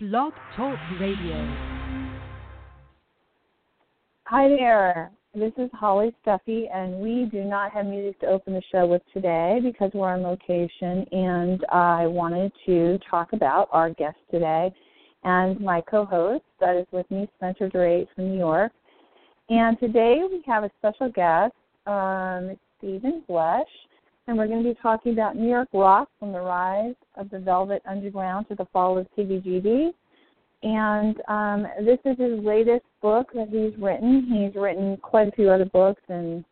Blog Talk Radio. Hi there. This is Holly Stuffy, and we do not have music to open the show with today because we're on location. And I wanted to talk about our guest today and my co host that is with me, Spencer Drake from New York. And today we have a special guest, um, Steven Blush, and we're going to be talking about New York rock from the rise of the Velvet Underground to the fall of CBGB. And um, this is his latest book that he's written. He's written quite a few other books, and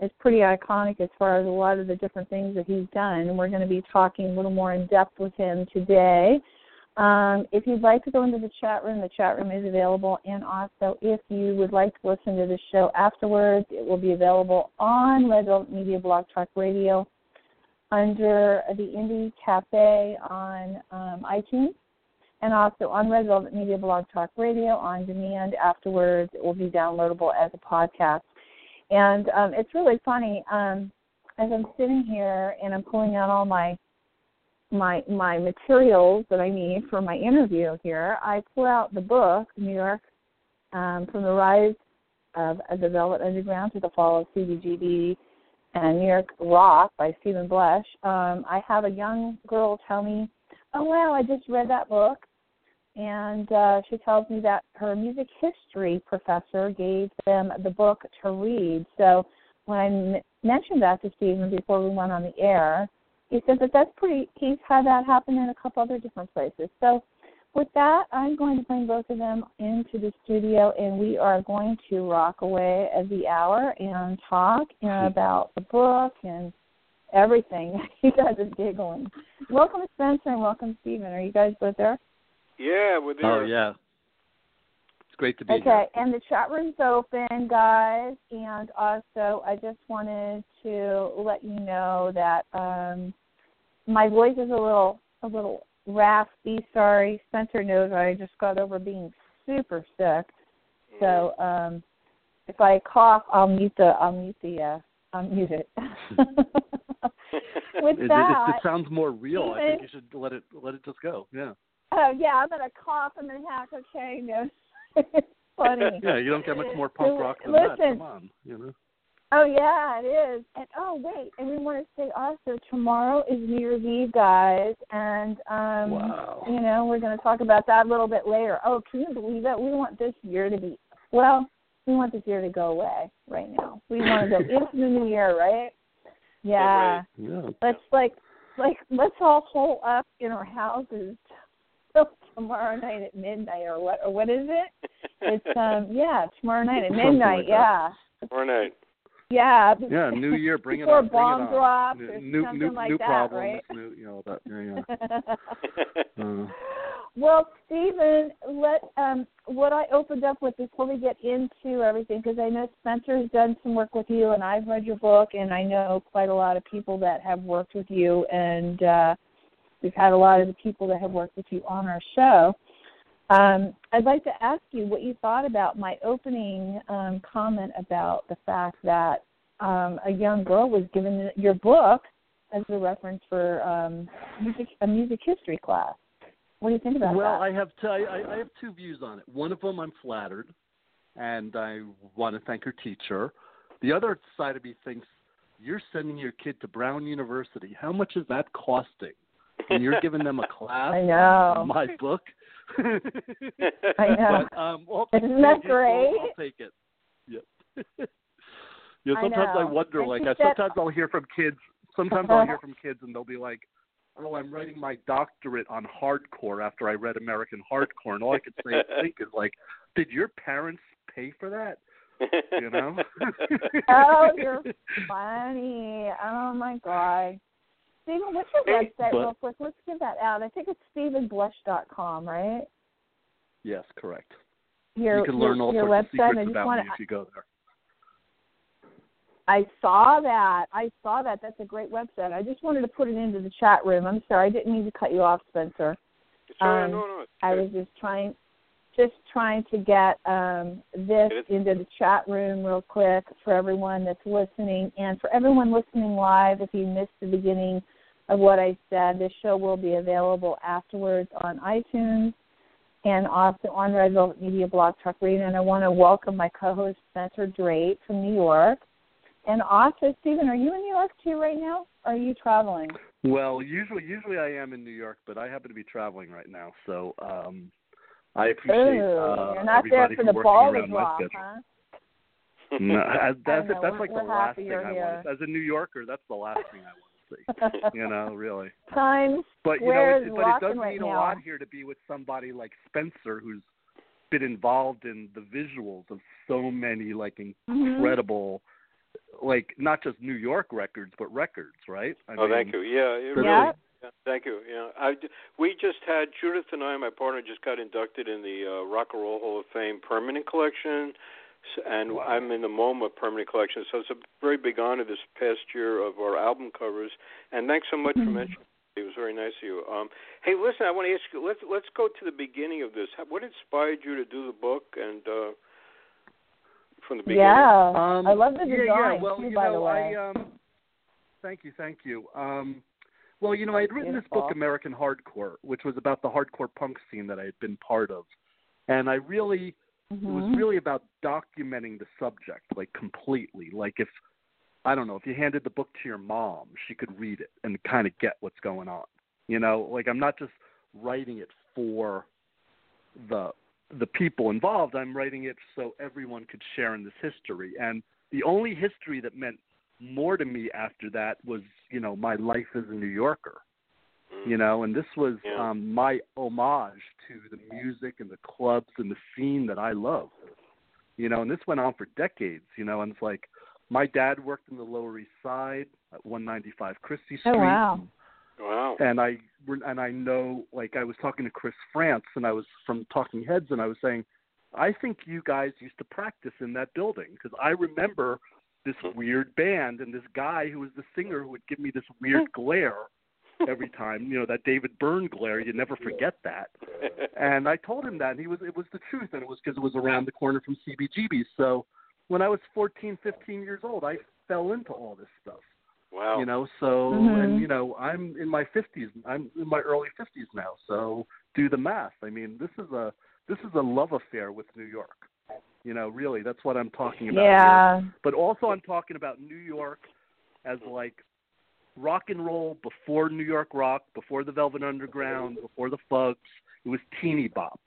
it's pretty iconic as far as a lot of the different things that he's done. And we're going to be talking a little more in depth with him today. Um, if you'd like to go into the chat room, the chat room is available. And also, if you would like to listen to the show afterwards, it will be available on Red Media Blog Talk Radio under the Indie Cafe on um, iTunes and also on Red Velvet Media Blog Talk Radio on demand afterwards. It will be downloadable as a podcast. And um, it's really funny. Um, as I'm sitting here and I'm pulling out all my my my materials that I need for my interview here, I pull out the book, New York, um, from the rise of, the Velvet Underground to the fall of CBGB and New York Rock by Steven Blush. Um, I have a young girl tell me, "Oh wow, I just read that book," and uh, she tells me that her music history professor gave them the book to read. So when I m- mentioned that to Steven before we went on the air, he said that that's pretty. He's had that happen in a couple other different places. So with that, I'm going to bring both of them into the studio, and we are going to rock away at the hour and talk you know, about the book and everything. you guys are giggling. Welcome, Spencer, and welcome, Steven. Are you guys both there? Yeah, we're there. Oh yeah, it's great to be okay, here. Okay, and the chat room's open, guys. And also, I just wanted to let you know that um, my voice is a little a little raspy. Sorry, Spencer knows I just got over being super sick. So um, if I cough, I'll mute the I'll mute the uh, I'll mute it. With It, it, that, it, it sounds more real. I think you should let it let it just go. Yeah. oh yeah, I'm gonna cough and then hack. Okay, no, it's funny. Yeah, you don't get much more punk rock than Listen. that. Come on, you know. Oh yeah, it is. And oh wait, and we want to say also tomorrow is New Year's Eve, guys, and um Wow. you know, we're gonna talk about that a little bit later. Oh, can you believe it? We want this year to be well, we want this year to go away right now. We want to go into the new year, right? Yeah. Yeah. Let's like like let's all hole up in our houses till tomorrow night at midnight or what or what is it? It's um yeah, tomorrow night at midnight, like yeah. Tomorrow night. Yeah. Yeah, New Year, bring it Before on. bring bomb it on. drops new, new, like new that, problems, right? new, you know that. Yeah, yeah. Uh, well, Steven, let um, what I opened up with before we get into everything, because I know Spencer has done some work with you, and I've read your book, and I know quite a lot of people that have worked with you, and uh, we've had a lot of the people that have worked with you on our show. Um, I'd like to ask you what you thought about my opening um, comment about the fact that um, a young girl was given your book as a reference for um, music, a music history class. What do you think about well, that? Well, I have t- I, I have two views on it. One of them, I'm flattered, and I want to thank her teacher. The other side of me thinks you're sending your kid to Brown University. How much is that costing? And you're giving them a class I know. my book. I know. But, um, Isn't that it. great? I'll, take it. Yeah. yeah. I Sometimes I, know. wonder. And like, I, said- sometimes I'll hear from kids. Sometimes I'll hear from kids, and they'll be like, "Oh, I'm writing my doctorate on hardcore after I read American Hardcore," and all I could say think is like, "Did your parents pay for that?" You know? oh, you're funny. Oh my god. Steven, what's your Hey, website but- real quick? Let's give that out. I think it's stevenblush.com, right? yes, correct. Your you can learn your, all your sorts website. of I secrets just about want me if you go there. I saw that. I saw that. That's a great website. I just wanted to put it into the chat room. I'm sorry, I didn't mean to cut you off, Spencer. It's all right. Um, no, no. I was just trying just trying to get um, this into the chat room real quick for everyone that's listening and for everyone listening live if you missed the beginning of what I said, this show will be available afterwards on iTunes and also on Red Velvet Media Blog Talk Radio. And I want to welcome my co-host Spencer Drake from New York. And also, Steven, are you in New York too right now? Or are you traveling? Well, usually usually I am in New York, but I happen to be traveling right now. So um I appreciate Ooh, uh, you're not there for the ball my drop, huh? No, as, that's know, that's like the last thing I here. want. As a New Yorker, that's the last thing I want to you know, really. Times But you know, Square it, is but it rocking does right mean a lot here to be with somebody like Spencer, who's been involved in the visuals of so many like Mhm. incredible, like not just New York records, but records, right? I oh, mean, thank you. Yeah, it really- Yeah. Yeah, thank you. Yeah, I d- we just had Judith and I, my partner, just got inducted in the uh, Rock and Roll Hall of Fame permanent collection, S- and I'm in the MoMA permanent collection. So it's a very big honor this past year of our album covers. And thanks so much for Mhm. mentioning. It was very nice of you. Um, hey, listen, I want to ask you. Let's let's go to the beginning of this. What inspired you to do the book? And uh, from the beginning. Yeah. Um, I love the yeah, design yeah. yeah. Well, too, you by know, the way. I um, thank you, thank you. Um, well, you know, I had written this book, American Hardcore, which was about the hardcore punk scene that I had been part of, and I really it was Mhm. really about documenting the subject like completely like if i don't know if you handed the book to your mom she could read it and kind of get what's going on you know like i'm not just writing it for the the people involved i'm writing it so everyone could share in this history and the only history that meant more to me after that was you know my life as a new yorker. You know and this was Yeah. um my homage to the music and the clubs and the scene that i love you know and this went on for decades you know and it's like my dad worked in the lower east side at 195 christie street Oh wow. Wow. and i and i know like i was talking to Chris Frantz and i was from talking heads and i was saying i think you guys used to practice in that building because i remember this weird band and this guy who was the singer who would give me this weird glare every time you know that david byrne glare you never forget that and I told him that, and he was it was the truth, and it was because it was around the corner from CBGB. So when I was 14, 15 years old, I fell into all this stuff. wow. You know, so Mhm. and you know, I'm in my 50s. I'm in my early 50s now. So do the math. I mean, this is a this is a love affair with New York. You know, really, that's what I'm talking about. here Yeah. but also I'm talking about New York as like rock and roll before New York rock, before the Velvet Underground, before the Fugs. It was teeny bop,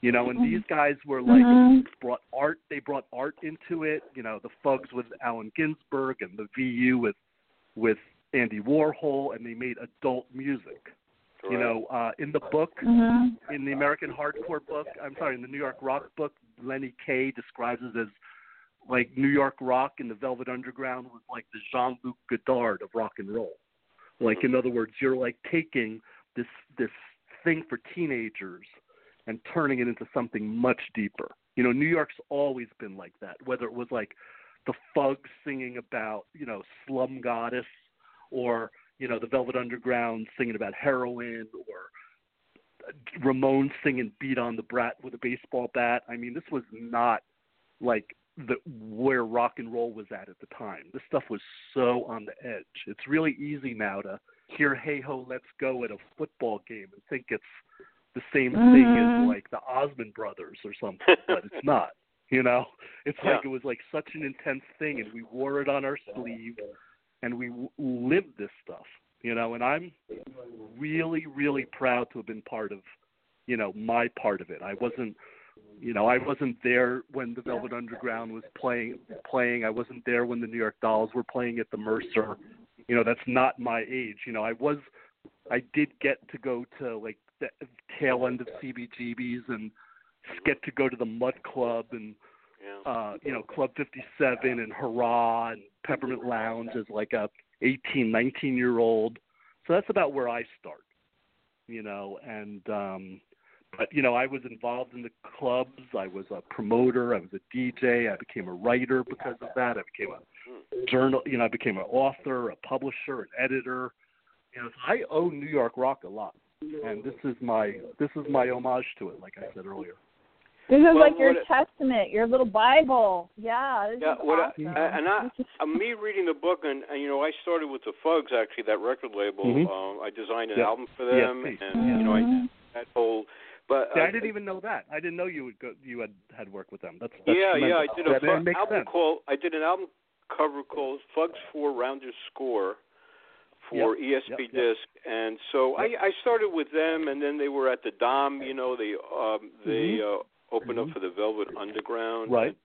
you know. And these guys were like Mhm. brought art. They brought art into it. You know, the Fugs with Allen Ginsberg and the VU with with Andy Warhol, and they made adult music. You know, uh, in the book, Mhm. in the American hardcore book, I'm sorry, in the New York rock book, Lenny Kaye describes it as like New York rock and the Velvet Underground was like the Jean Luc Godard of rock and roll. Like in other words, you're like taking this this thing for teenagers and turning it into something much deeper. You know, New York's always been like that. Whether it was like the Fugs singing about, you know, Slum Goddess or, you know, the Velvet Underground singing about heroin or Ramon singing "Beat on the Brat" with a baseball bat. I mean, this was not like the where rock and roll was at at the time. This stuff was so on the edge. It's really easy now to hear "Hey Ho, Let's Go" at a football game and think it's the same thing Mhm. as like the Osmond Brothers or something, but it's not. You know, it's like it was like such an intense thing, and we wore it on our sleeve, and we w- lived this stuff. You know, and I'm really, really proud to have been part of, you know, my part of it. I wasn't, you know, I wasn't there when the Velvet Underground was playing. Playing, I wasn't there when the New York Dolls were playing at the Mercer. You know, that's not my age. You know, I was, I did get to go to like the tail end of CBGBs and get to go to the Mud Club and Yeah. uh, you know, Club 57 and Hurrah and Peppermint Lounge as like a 18, 19 year old. So that's about where I start, you know, and, um, but, you know, I was involved in the clubs. I was a promoter. I was a DJ. I became a writer because of that. I became a journal, you know, I became an author, a publisher, an editor. You know, so I owe New York rock a lot. And this is my this is my homage to it, like I said earlier. This is Well, like your what it- testament, your little Bible. Yeah, this Yeah, is what I- and I- This Uh, me reading the book, and, and you know, I started with the Fugs actually, that record label. Mhm. Um, I designed an Yeah. album for them, ESP. and you know, I Mhm. that whole But See, uh, I didn't even know that. I didn't know you would go. You had had worked with them. That's, that's yeah, yeah. I did a that, fu- album sense. called. I did an album cover called "Fugs Four Rounders Score" for Yep, ESP yep, yep. Disc, and so I, I started with them, and then they were at the Dom. You know, they um, they uh, opened up Mhm. for the Velvet Underground. Right.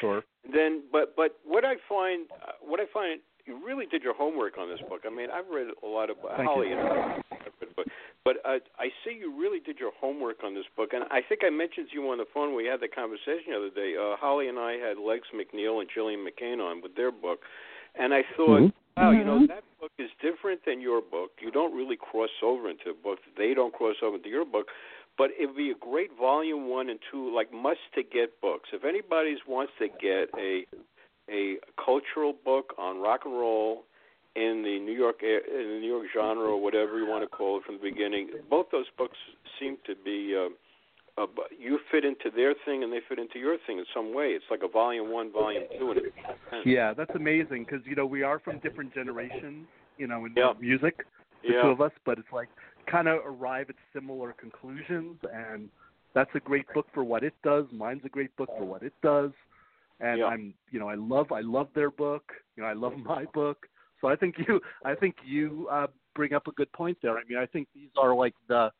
Sure. And then, but but what I find, uh, what I find, you really did your homework on this book. I mean, I've read a lot of Thank Holly, you. and I've read, but but uh, I see you really did your homework on this book, and I think I mentioned to you on the phone. We had the conversation the other day. Uh, Holly and I had Legs McNeil and Gillian McCain on with their book, and I thought, Mhm. wow, you know Mhm. that book is different than your book. You don't really cross over into the book. They don't cross over into your book. But it would be a great volume one and two, like must to get books. If anybody wants to get a a cultural book on rock and roll in the New York in the New York genre or whatever you want to call it from the beginning, both those books seem to be uh, uh, you fit into their thing and they fit into your thing in some way. It's like a volume one, volume two, and Yeah, that's amazing because you know we are from different generations. You know, in Yeah. music, the yeah. two of us, but it's like kind of arrive at similar conclusions, and that's a great book for what it does. Mine's a great book for what it does, and Yeah. I'm, you know, I love, I love their book. You know, I love my book. So I think you, I think you uh, bring up a good point there. I mean, I think these are like the,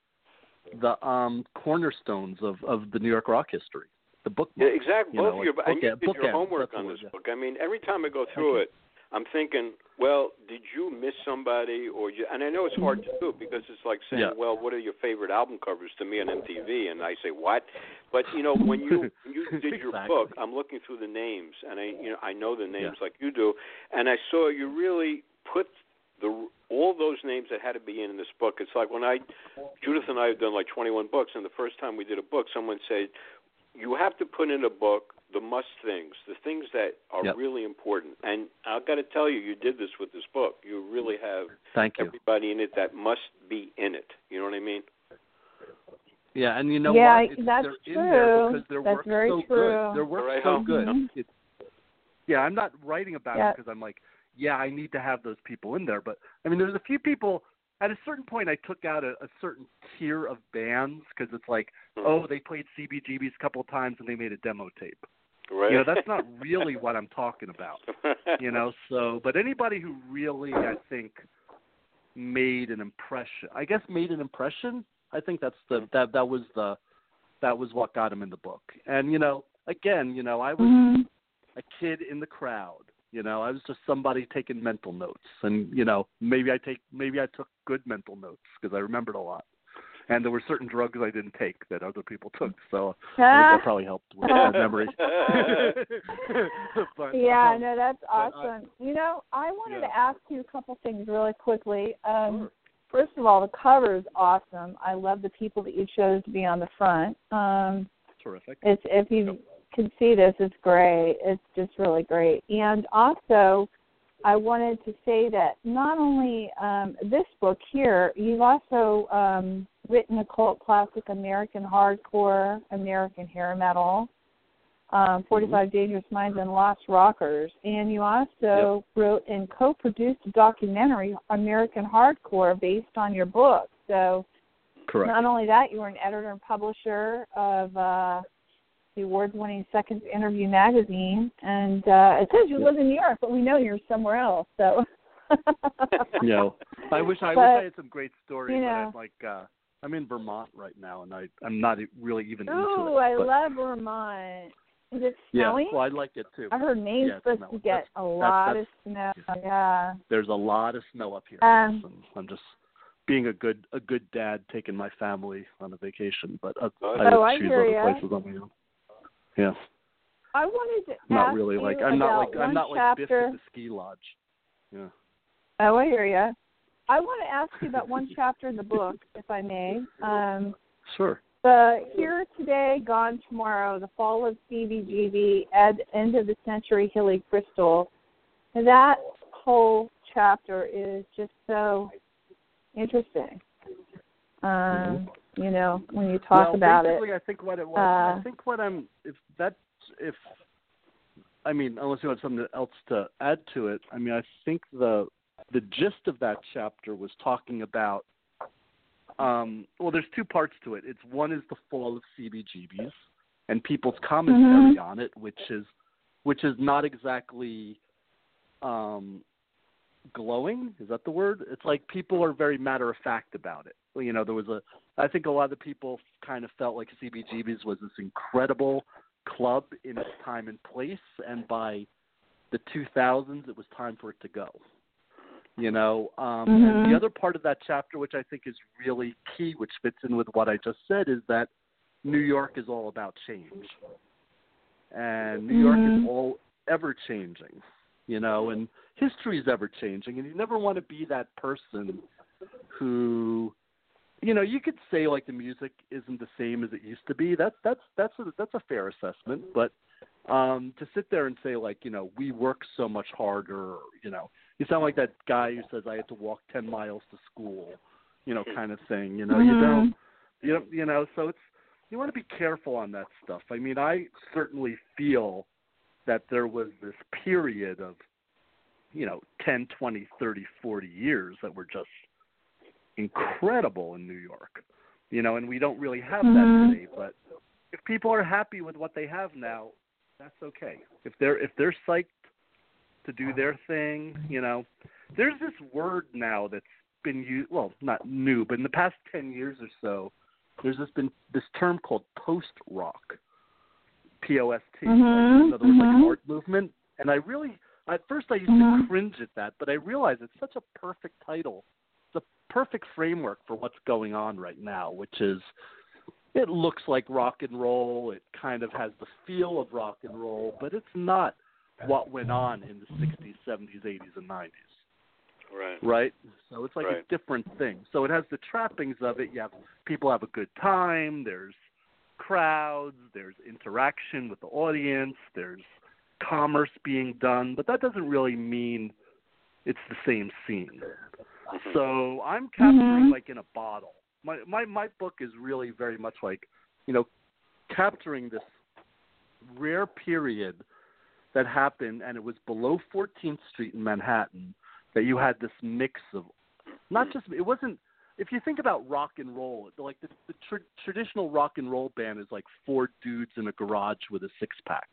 the um cornerstones of of the New York rock history. The book. Yeah, exactly. Both know, of your like and you bookend- did your homework on this book. I mean, every time I go through it, I'm thinking, well, did you miss somebody, or you? And I know it's hard to do because it's like saying, Yeah. well, what are your favorite album covers to me on MTV? And I say, what? But you know, when you when you did your book, I'm looking through the names, and I you know I know the names Yeah. like you do, and I saw you really put the all those names that had to be in, in this book. It's like when I Judith and I have done like 21 books, and the first time we did a book, someone said, "You have to put in a book the must things, the things that are Yep. really important." And I've got to tell you, you did this with this book. You really have Thank you. everybody in it that must be in it. You know what I mean? Yeah, and you know Yeah, what? It's, that's they're in there true. because their That's work's very so true. good. Their work's Right so home. good. Mhm. It's, yeah, I'm not writing about Yeah. it because I'm like, yeah, I need to have those people in there. But I mean, there's a few people. At a certain point, I took out a, a certain tier of bands because it's like, Hmm. oh, they played CBGBs a couple of times and they made a demo tape. Right. You know, that's not really what I'm talking about. You know, so but anybody who really, I think, made an impression. I guess made an impression. I think that's the that that was the that was what got him in the book. And you know, again, you know, I was Mhm. a kid in the crowd. You know, I was just somebody taking mental notes, and you know, maybe I take maybe I took good mental notes because I remembered a lot. And there were certain drugs I didn't take that other people took, so that probably helped with my memory. but, Yeah, um, no, that's but I- awesome. you know, I wanted Yeah. to ask you a couple things really quickly. Um, Sure. First of all, the cover is awesome. I love the people that you chose to be on the front. Um, terrific. it's if you can see this, it's great. It's just really great. And also, I wanted to say that not only um, this book here, you've also um, written a cult classic, American Hardcore, American Hair Metal, um, 45 Dangerous Minds, and Lost Rockers. And you also wrote and co-produced a documentary, American Hardcore, based on your book. So Correct. not only that, you were an editor and publisher of uh, the award-winning Seconds Interview magazine, and uh, it says you live in New York, but we know you're somewhere else. So, know, I wish I wish I had some great stories, you but. I'm like uh I'm in Vermont right now and I I'm not really even into Ooh, it. Oh, I but, love Vermont. Is it yeah, snowing? well I like it too. I heard Maine's yeah, supposed snowing. to get That's- a lot that's- of snow. yeah. Yeah. There's a lot of snow up here. Um, and I'm just being a good a good dad taking my family on a vacation, but uh, Oh, I Oh, would I choose hear other ya. places on my own. Yeah. I wanted to Not ask really you like I'm not like I'm one not like Biff at the ski lodge. Yeah. Oh, I hear you. I want to ask you about one chapter in the book, if I may. Um, Sure. the Here Today, Gone Tomorrow, The Fall of CBGB, Ed, End of the Century, Hilly Kristal. That whole chapter is just so interesting. Um, You know, when you talk Mm-hmm. well, about it. I think what it was. I Uh, think what I'm if that's if I mean, unless you want something else to add to it, I mean, I think the the gist of that chapter was talking about um, well, there's two parts to it. It's one is the fall of CBGBs and people's commentary Mhm. on it, which is which is not exactly um, glowing. Is that the word? It's like people are very matter of fact about it. You know, there was a. I think a lot of the people kind of felt like CBGBs was this incredible club in its time and place, and by the 2000s, it was time for it to go. You know, um, and Mhm. the other part of that chapter, which I think is really key, which fits in with what I just said, is that New York is all about change, and New York Mhm. is all ever changing. You know, and history is ever changing, and you never want to be that person who, you know, you could say like the music isn't the same as it used to be. That's that's that's a that's a fair assessment, but um to sit there and say like you know we work so much harder you know you sound like that guy who says i had to walk ten miles to school you know kind of thing you know you Mhm. don't you don't you know so it's you want to be careful on that stuff i mean i certainly feel that there was this period of you know ten twenty thirty forty years that were just incredible in new york you know and we don't really have Mhm. that today but if people are happy with what they have now that's okay. If they're if they're psyched to do their thing, you know, there's this word now that's been used. Well, not new, but in the past ten years or so, there's this been this term called post rock, P O S T. Mhm, In other words, like mhm. art movement. And I really, at first, I used Mhm. to cringe at that, but I realized it's such a perfect title. It's a perfect framework for what's going on right now, which is it looks like rock and roll. It kind of has the feel of rock and roll, but it's not what went on in the 60s, 70s, 80s, and 90s, Right. right? So it's like a different thing. So it has the trappings of it. You have people have a good time. There's crowds. There's interaction with the audience. There's commerce being done, but that doesn't really mean it's the same scene. So I'm capturing Mhm. like in a bottle. My my my book is really very much like, you know, capturing this rare period that happened and it was below 14th Street in Manhattan that you had this mix of not just it wasn't if you think about rock and roll, like the, the tr- traditional rock and roll band is like four dudes in a garage with a six pack.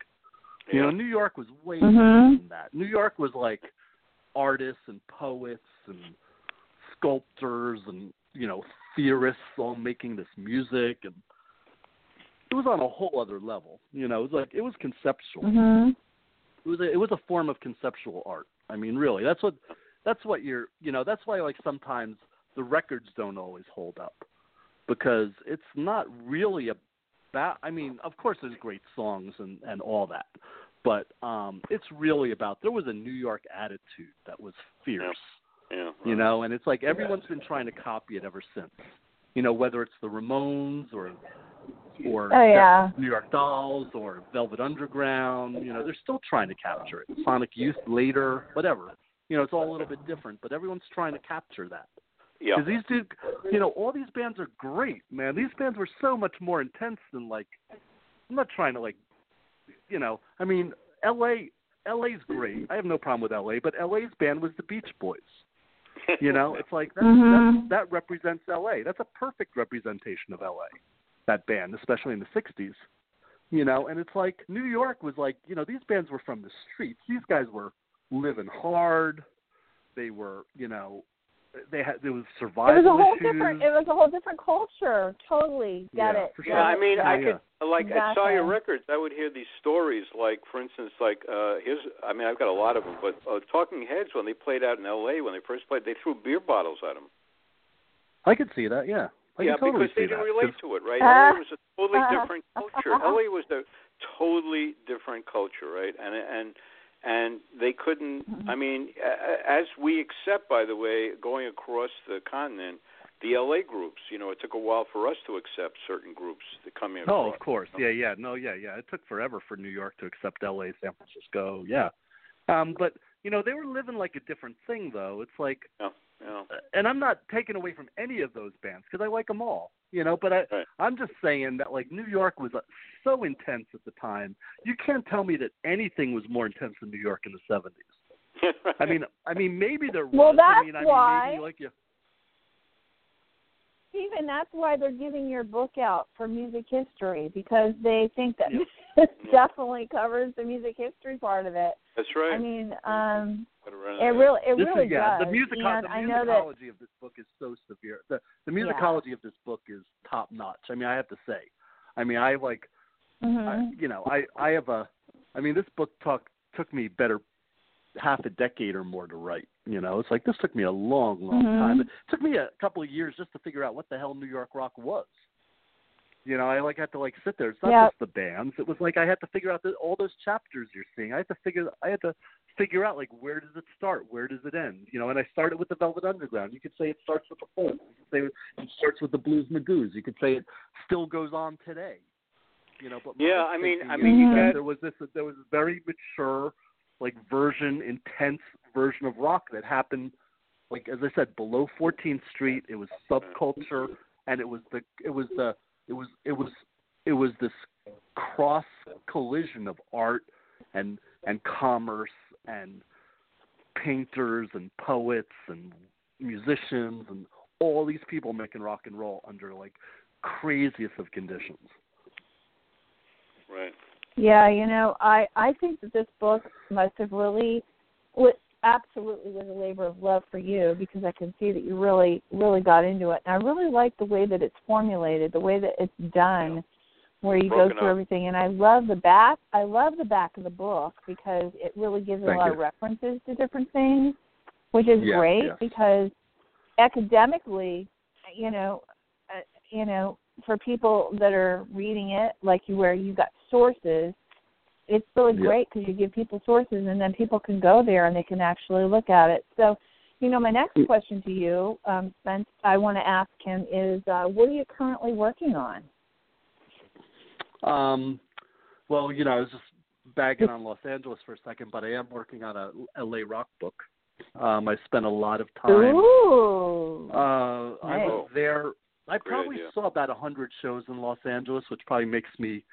You know, New York was way Mhm. different than that. New York was like artists and poets and sculptors and you know theorists all making this music and it was on a whole other level. You know, it was like it was conceptual. Mhm. It was a, it was a form of conceptual art. I mean, really, that's what that's what you're you know that's why like sometimes the records don't always hold up because it's not really about. I mean, of course, there's great songs and and all that, but um it's really about there was a New York attitude that was fierce Yeah. you know and it's like everyone's been trying to copy it ever since you know whether it's the ramones or or Oh, yeah. new york dolls or velvet underground you know they're still trying to capture it sonic youth later whatever you know it's all a little bit different but everyone's trying to capture that Yeah. because these dude you know all these bands are great man these bands were so much more intense than like i'm not trying to like you know i mean la la's great i have no problem with la but la's band was the beach boys you know, it's like that's, Mhm. that that represents LA. That's a perfect representation of LA. That band, especially in the '60s. You know, and it's like New York was like, you know, these bands were from the streets. These guys were living hard. They were, you know, they had there was survival. It was a whole issues. different. It was a whole different culture. Totally get Yeah, it. for get Yeah, I it. mean, I Yeah, could like at Exactly. Sire Records, I would hear these stories. Like, for instance, like uh here's, I mean, I've got a lot of them, but uh, Talking Heads when they played out in L.A. when they first played, they threw beer bottles at them. I could see that. Yeah, I yeah, totally because they didn't that. relate 'cause- to it, right? Uh, LA was a totally uh, different culture. LA was a totally different culture, right? And and and they couldn't. Mm-hmm. I mean, a- as we accept, by the way, going across the continent, the LA groups. You know, it took a while for us to accept certain groups that come in. Oh, across. of course. Yeah, yeah. No, yeah, yeah. It took forever for New York to accept LA, San Francisco. Yeah. Um, but you know, they were living like a different thing though. It's like Yeah, yeah. and I'm not taking away from any of those bands because I like them all, you know. But I, Right. I'm just saying that like New York was uh, so intense at the time. You can't tell me that anything was more intense than New York in the '70s. I mean, I mean maybe there was. Well, I that's mean, I why- mean, maybe like you. Steven, that's why they're giving your book out for music history because they think that Yeah. it definitely covers the music history part of it. That's right. I mean, um, it it. really, it this really is, yeah, does. the music and the I know that musicology of this book is so severe. The the musicology of this book is top notch. I mean, I have to say. I mean, I like I, mhm. you know, I I have a I mean, this book took took me better half a decade or more to write. You know, it's like this took me a long, long Mhm. time. It took me a couple of years just to figure out what the hell New York rock was. You know, I like had to like sit there. It's not Yep. just the bands. It was like I had to figure out the, all those chapters you're seeing. I had to figure. I had to figure out like where does it start, where does it end. You know, and I started with the Velvet Underground. You could say it starts with the Falls. You could say it starts with the Blues Magoos. You could say it still goes on today. You know, but Yeah, I mean- I mean, you that got- there was this there was a very mature like version, intense version of rock that happened like as I said, below 14th Street. It was subculture, and it was the it was the it was it was it was this cross collision of art and and commerce and painters and poets and musicians and all these people making rock and roll under like craziest of conditions. Yeah, you know, I I think that this book must have really, what absolutely was a labor of love for you because I can see that you really really got into it. And I really like the way that it's formulated, the way that it's done, where you Broken go through up. everything. And I love the back. I love the back of the book because it really gives a lot you. of references to different things, which is Yeah, great yeah. because academically, you know, uh, you know, for people that are reading it, like you, where you got sources, it's really Yeah. great because you give people sources, and then people can go there and they can actually look at it. So, you know, my next Mm. question to you, um, Spence, I want to ask him is, uh, what are you currently working on? Um, well, you know, I was just bagging on Los Angeles for a second, but I am working on a LA rock book. Um, I spent a lot of time. Ooh. Uh, I was there. I Great probably idea. saw about a hundred shows in Los Angeles, which probably makes me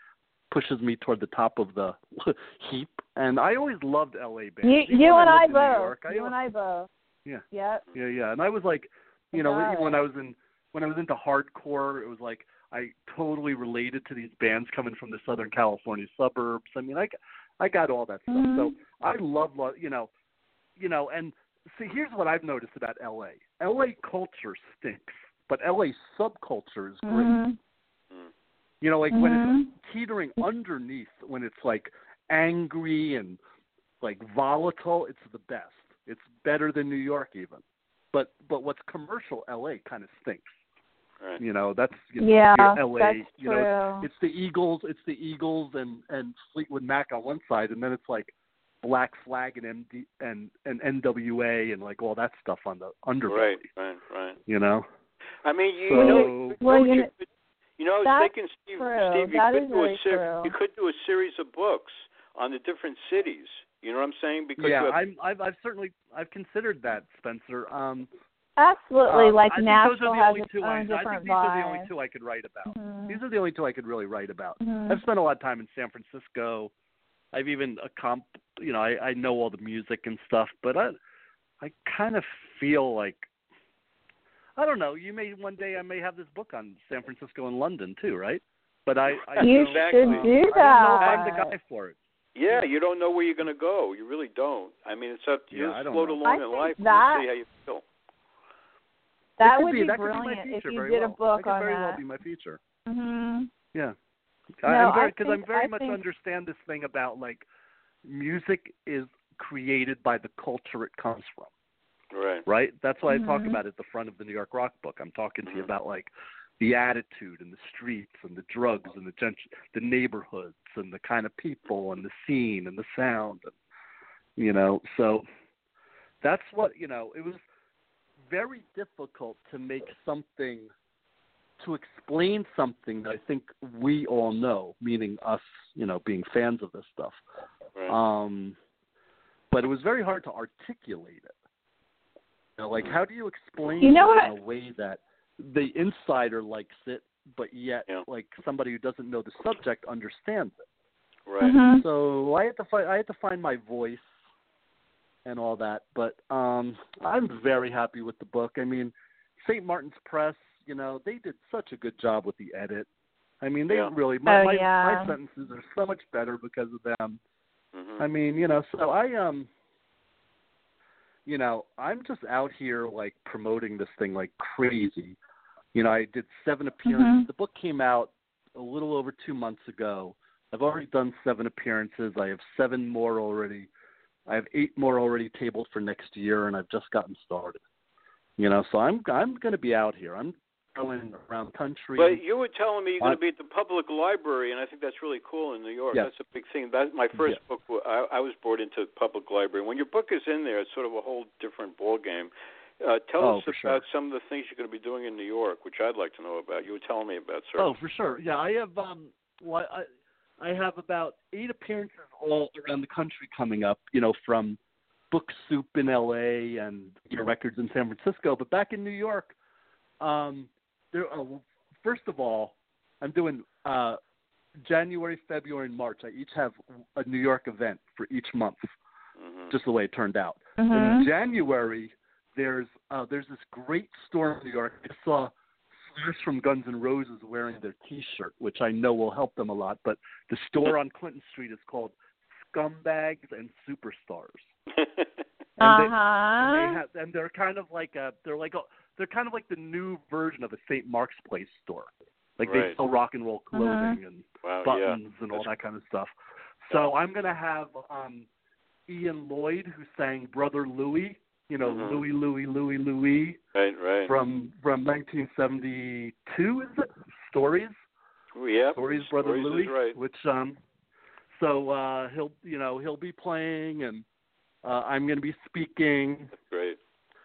pushes me toward the top of the heap. And I always loved LA bands. you, you and I New both. You and I both. Yeah. Yep. Yeah, yeah. And I was like, you know, even when. I was in when I was into hardcore, it was like I totally related to these bands coming from the Southern California suburbs. I mean, I got- I got all that stuff. Mhm. So I love, lo- you know, you know, and see, here's what I've noticed about LA. LA culture stinks, but LA subculture is great. Mhm. You know, like when Mhm. it's teetering underneath, when it's like angry and like volatile, it's the best. It's better than New York even. But but what's commercial LA kind of stinks. Right. You know, that's you know, Yeah, LA, that's you know, true. it's the Eagles, it's the Eagles and and Fleetwood Mac on one side and then it's like Black Flag and MD and and NWA and like all that stuff on the underbelly, Right. Right. Right. you know. I mean, you So know, Well, know, you you, know- could, you know, I was That's thinking, Steve. Steve, you That could is do a ser- you could do a series of books on the different cities. You know what I'm saying? Because yeah, have, I'm I've I've certainly I've considered that, Spencer. Um Absolutely, Um, like I Nashville those are the has only its two I, own I think different these are the only two I could write about. Mhm. These are the only two I could really write about. Mhm. I've spent a lot of time in San Francisco. I've even a comp, you know, I I know all the music and stuff, but I I kind of feel like I don't know. You may one day I may have this book on San Francisco and London too, right? But I, I You don't, Exactly. should do I don't know if that. I'm the guy for it. yeah, you don't know where you're going to go. You really don't. I mean, it's up to you. Yeah, I don't float know. along I in think life that- and see how you feel. That would be, be that brilliant be my if you very did a well. book that could on very well be my feature. hmm Yeah. No, I'm very I because think- I'm very I much think- understand this thing about like music is created by the culture it comes from, Right. right? That's what I talk Mhm. about at the front of the New York Rock book. I'm talking to you Mhm. about like the attitude and the streets and the drugs and the gent- the neighborhoods and the kind of people and the scene and the sound and you know so that's what you know it was very difficult to make something to explain something that I think we all know, meaning us, you know, being fans of this stuff. Right. Um, but it was very hard to articulate it. You know, like how do you explain You know it what? in a way that the insider likes it, but yet Yeah. like somebody who doesn't know the subject understands it. right. Mhm. So I had to find I had to find my voice and all that. But um I'm very happy with the book. I mean, St. Martin's Press, you know, they did such a good job with the edit. I mean, they Yeah. really my, Oh, my yeah. my sentences are so much better because of them. Mhm. I mean, you know, so I um you know, I'm just out here like promoting this thing like crazy. You know, I did seven appearances. Mhm. The book came out a little over 2 months ago. I've already done 7 appearances. I have 7 more already. I have 8 more already tabled for next year and I've just gotten started. You know, so I'm I'm going to be out here. I'm going around the country. But you were telling me you're going to be at the public library, and I think that's really cool in New York. Yes. That's a big thing. That's my first Yeah. book. I, I was brought into the public library. When your book is in there, it's sort of a whole different ball game. Uh, tell Oh, us about sure. some of the things you're going to be doing in New York, which I'd like to know about. You were telling me about, sir. Oh, for sure. Yeah, I have um well, I I have about eight appearances all around the country coming up, you know, from Book Soup in LA and you know, records in San Francisco, but back in New York, um there uh, first of all, I'm doing uh January, February, and March. I each have a New York event for each month, hmm just the way it turned out. Mhm. In January, there's uh, there's this great store in New York. I saw Slash from Guns N' Roses wearing their T-shirt, which I know will help them a lot. But the store on Clinton Street is called Scumbags and Superstars, and they, and Uh-huh. they have and they're kind of like a they're like a they're kind of like the new version of a St. Mark's Place store. Like they sell rock and roll clothing Mhm. and wow, buttons yeah. and all That's- that kind of stuff. So I'm gonna have um Ian Lloyd who sang Brother Louie, you know, Mhm. Louie Louie Louie Louie Right, right. from from 1972 is it? Stories, Oh, yeah. Stories Brother Stories Louie, is right. which um so uh he'll you know, he'll be playing and uh I'm going to be speaking. That's great.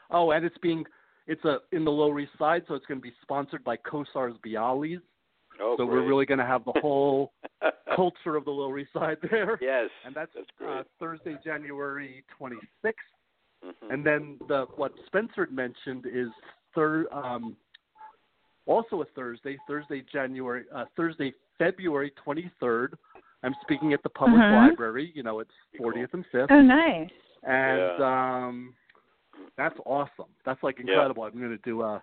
Oh, and it's being it's a in the Lower East Side, so it's going to be sponsored by Kossar's Bialys. Oh, so great. we're really going to have the whole culture of the Lower East Side there. yes. and that's, that's uh. Thursday, January 26th. Mhm. And then the what Spencer had mentioned is third, um, also a Thursday, Thursday, January, uh, Thursday, February 23rd. I'm speaking at the public Mhm. library. You know, it's Cool. 40th and 5th, Oh, nice. and um, that's awesome. That's like Yeah. incredible. I'm going to do a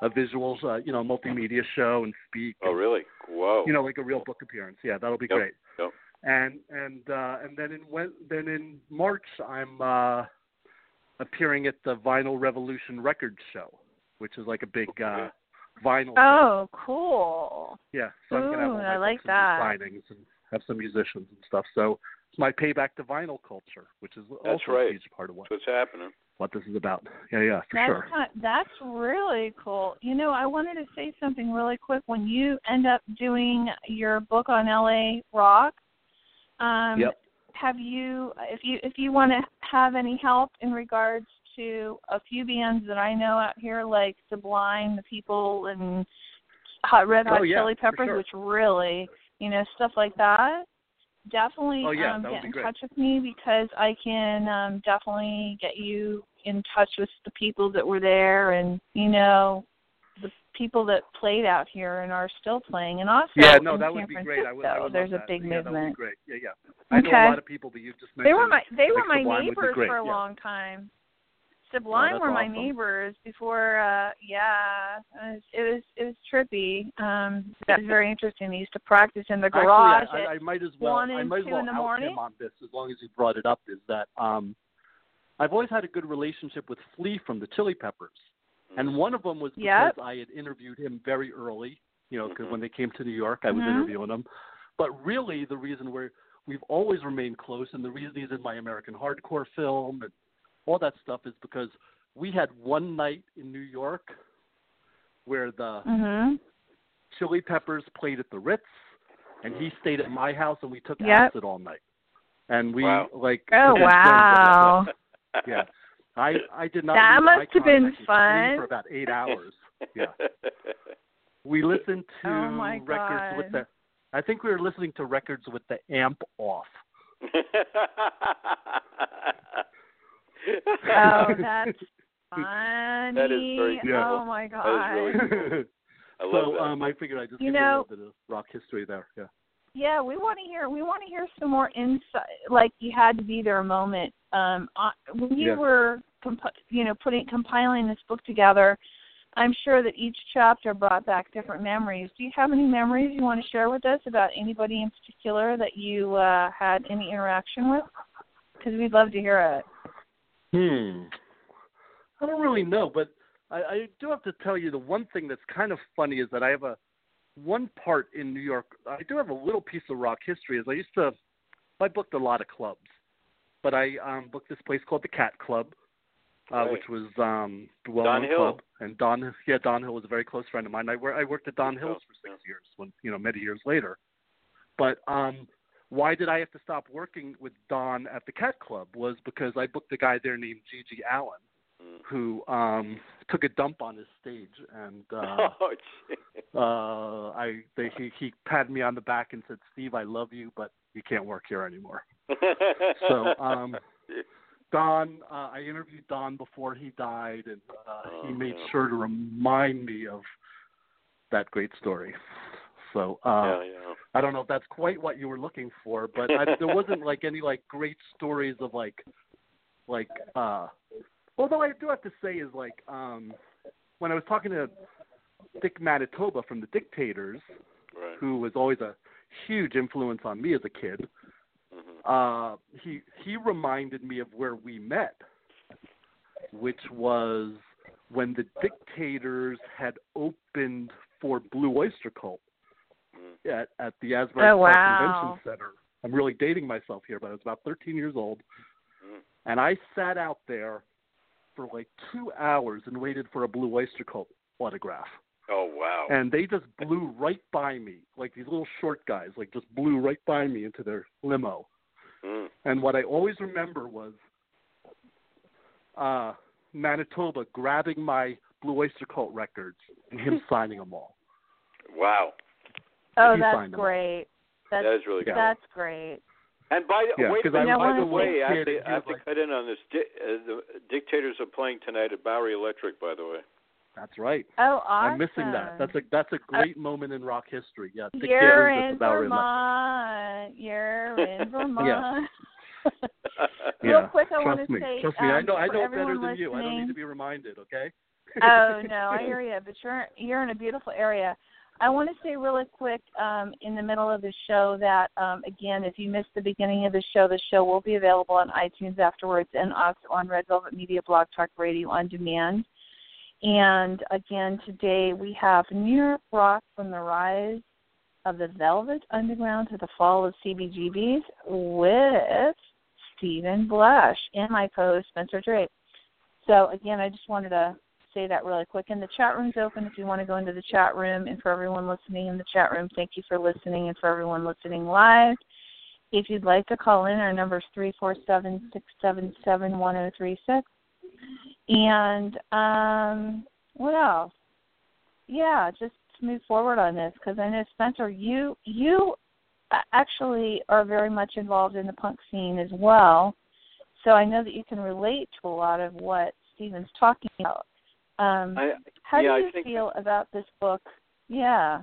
a visuals, uh, you know, multimedia show and speak. oh, and, really? Whoa. You know, like a real book appearance. Yeah, that'll be Yep. great Yep. and and uh and then in when, then in March I'm uh appearing at the Vinyl Revolution Records show, which is like a big uh vinyl show. Oh, cool. yeah. So I'm gonna have all my I like books and that. signings and have some musicians and stuff. So it's my payback to vinyl culture, which is That's also right. a huge part of what That's what's happening. What this is about. Yeah, yeah, for That's sure. kind that's really cool. You know, I wanted to say something really quick. When you end up doing your book on LA rock, um, Yep. have you if you if you want to have any help in regards to a few bands that I know out here like Sublime, The People, and Hot Red Hot Oh, yeah, Chili Peppers, sure. which really you know stuff like that. Definitely Oh, yeah, um, get in great. touch with me because I can um, definitely get you in touch with the people that were there and you know the people that played out here and are still playing and also Yeah, no, that San would be great. I would, I Francisco, would there's a big yeah, That would be movement. great. Yeah, yeah. I know Okay. a lot of people that you just mentioned. They were my they were my Sublime would be neighbors for a yeah. long time. Sublime that's were my awesome. neighbors before uh yeah. It was it was it was trippy. Um that was very interesting. They used to practice in the garage Actually, I, I, I might as well. I might as well the out morning? him on this, as long as you brought it up. Is that um, I've always had a good relationship with Flea from the Chili Peppers, and one of them was because Yep. I had interviewed him very early. You know, because Mhm. when they came to New York, I was Mhm. interviewing him. But really, the reason we're we've always remained close, and the reason he's in my American hardcore film and all that stuff is because we had one night in New York where the Mhm. Chili Peppers played at the Ritz, and he stayed at my house, and we took Yep. acid all night. And we Wow. like Oh wow. Yeah, I I did not. That must have been contact with Flea fun. for about eight hours. Yeah, we listened to Oh, my records with the. I think we were listening to records with the amp off. Oh, that's funny. That is very cool. Oh my That is god. really I love so that. um, I figured I'd just You give you a know- little bit of rock history there. Yeah. Yeah, we want to hear. We want to hear some more insight. Like you had to be there a moment. Um, uh, when you Yeah. were, comp- you know, putting compiling this book together. I'm sure that each chapter brought back different memories. Do you have any memories you want to share with us about anybody in particular that you uh, had any interaction with? Because we'd love to hear it. Hmm. I don't really know, but I, I do have to tell you the one thing that's kind of funny is that I have a one part in New York. I do have a little piece of rock history. Is I used to, I booked a lot of clubs, but I um booked this place called the Cat Club, uh, Right. which was um the well Don known Hill. club. And Don, yeah, Don Hill was a very close friend of mine. I I worked at Don Hill's for six years, when you know many years later. But um, why did I have to stop working with Don at the Cat Club? Was because I booked a guy there named GG Allin, Mm. who um took a dump on his stage and uh oh, uh I they he he patted me on the back and said, "Steve, I love you, but you can't work here anymore." So um Don uh I interviewed Don before he died and uh he Oh, made yeah. sure to remind me of that great story. So uh yeah, yeah. I don't know if that's quite what you were looking for, but I, there wasn't like any like great stories of like like uh although I do have to say is like um when I was talking to Dick Manitoba from the Dictators, Right. who was always a huge influence on me as a kid, hmm uh he he reminded me of where we met, which was when the Dictators had opened for Blue Oyster Cult at at the Asbury Oh, Park wow. Convention Center. I'm really dating myself here, but I was about 13 years old, Mm. and I sat out there for like two hours and waited for a Blue Oyster Cult autograph. Oh wow. And they just blew right by me, like these little short guys, like just blew right by me into their limo. Mm. And what I always remember was uh Manitoba grabbing my Blue Oyster Cult records and him signing them all. Wow. Oh, that's great. That's That is really good. that's great. And by the Yeah, wait, 'cause by, I- by the of way, I have to, I have was to cut in on this. Di- uh, the Dictators are playing tonight at Bowery Electric. By the way. That's right. Oh, awesome. I'm missing that. That's a that's a great moment in rock history. Yeah, Dick You're Taylor's at in the Bowery Electric. Vermont. You're in Vermont. Yeah, Real quick, I want trust to me. say, trust me. I um, know I know better everyone than you. I don't need to be reminded. Okay. oh no, I hear you, but you're you're in a beautiful area. I want to say really quick um, in the middle of the show that um, again, if you missed the beginning of the show, the show will be available on iTunes afterwards and also on Red Velvet Media Blog Talk Radio on demand. And again, today we have New York Rock from the rise of the Velvet Underground to the fall of CBGBs with Steven Blush and my co-host Spencer Drake. So again, I just wanted to say that really quick. And the chat room's open if you want to go into the chat room. And for everyone listening in the chat room, thank you for listening. And for everyone listening live, if you'd like to call in, our number is three four seven six seven seven one zero three six. And um, what else? Yeah, just move forward on this because I know Spencer, you you actually are very much involved in the punk scene as well. So I know that you can relate to a lot of what Steven's talking about. Um, I, how yeah, do you think- feel about this book? Yeah.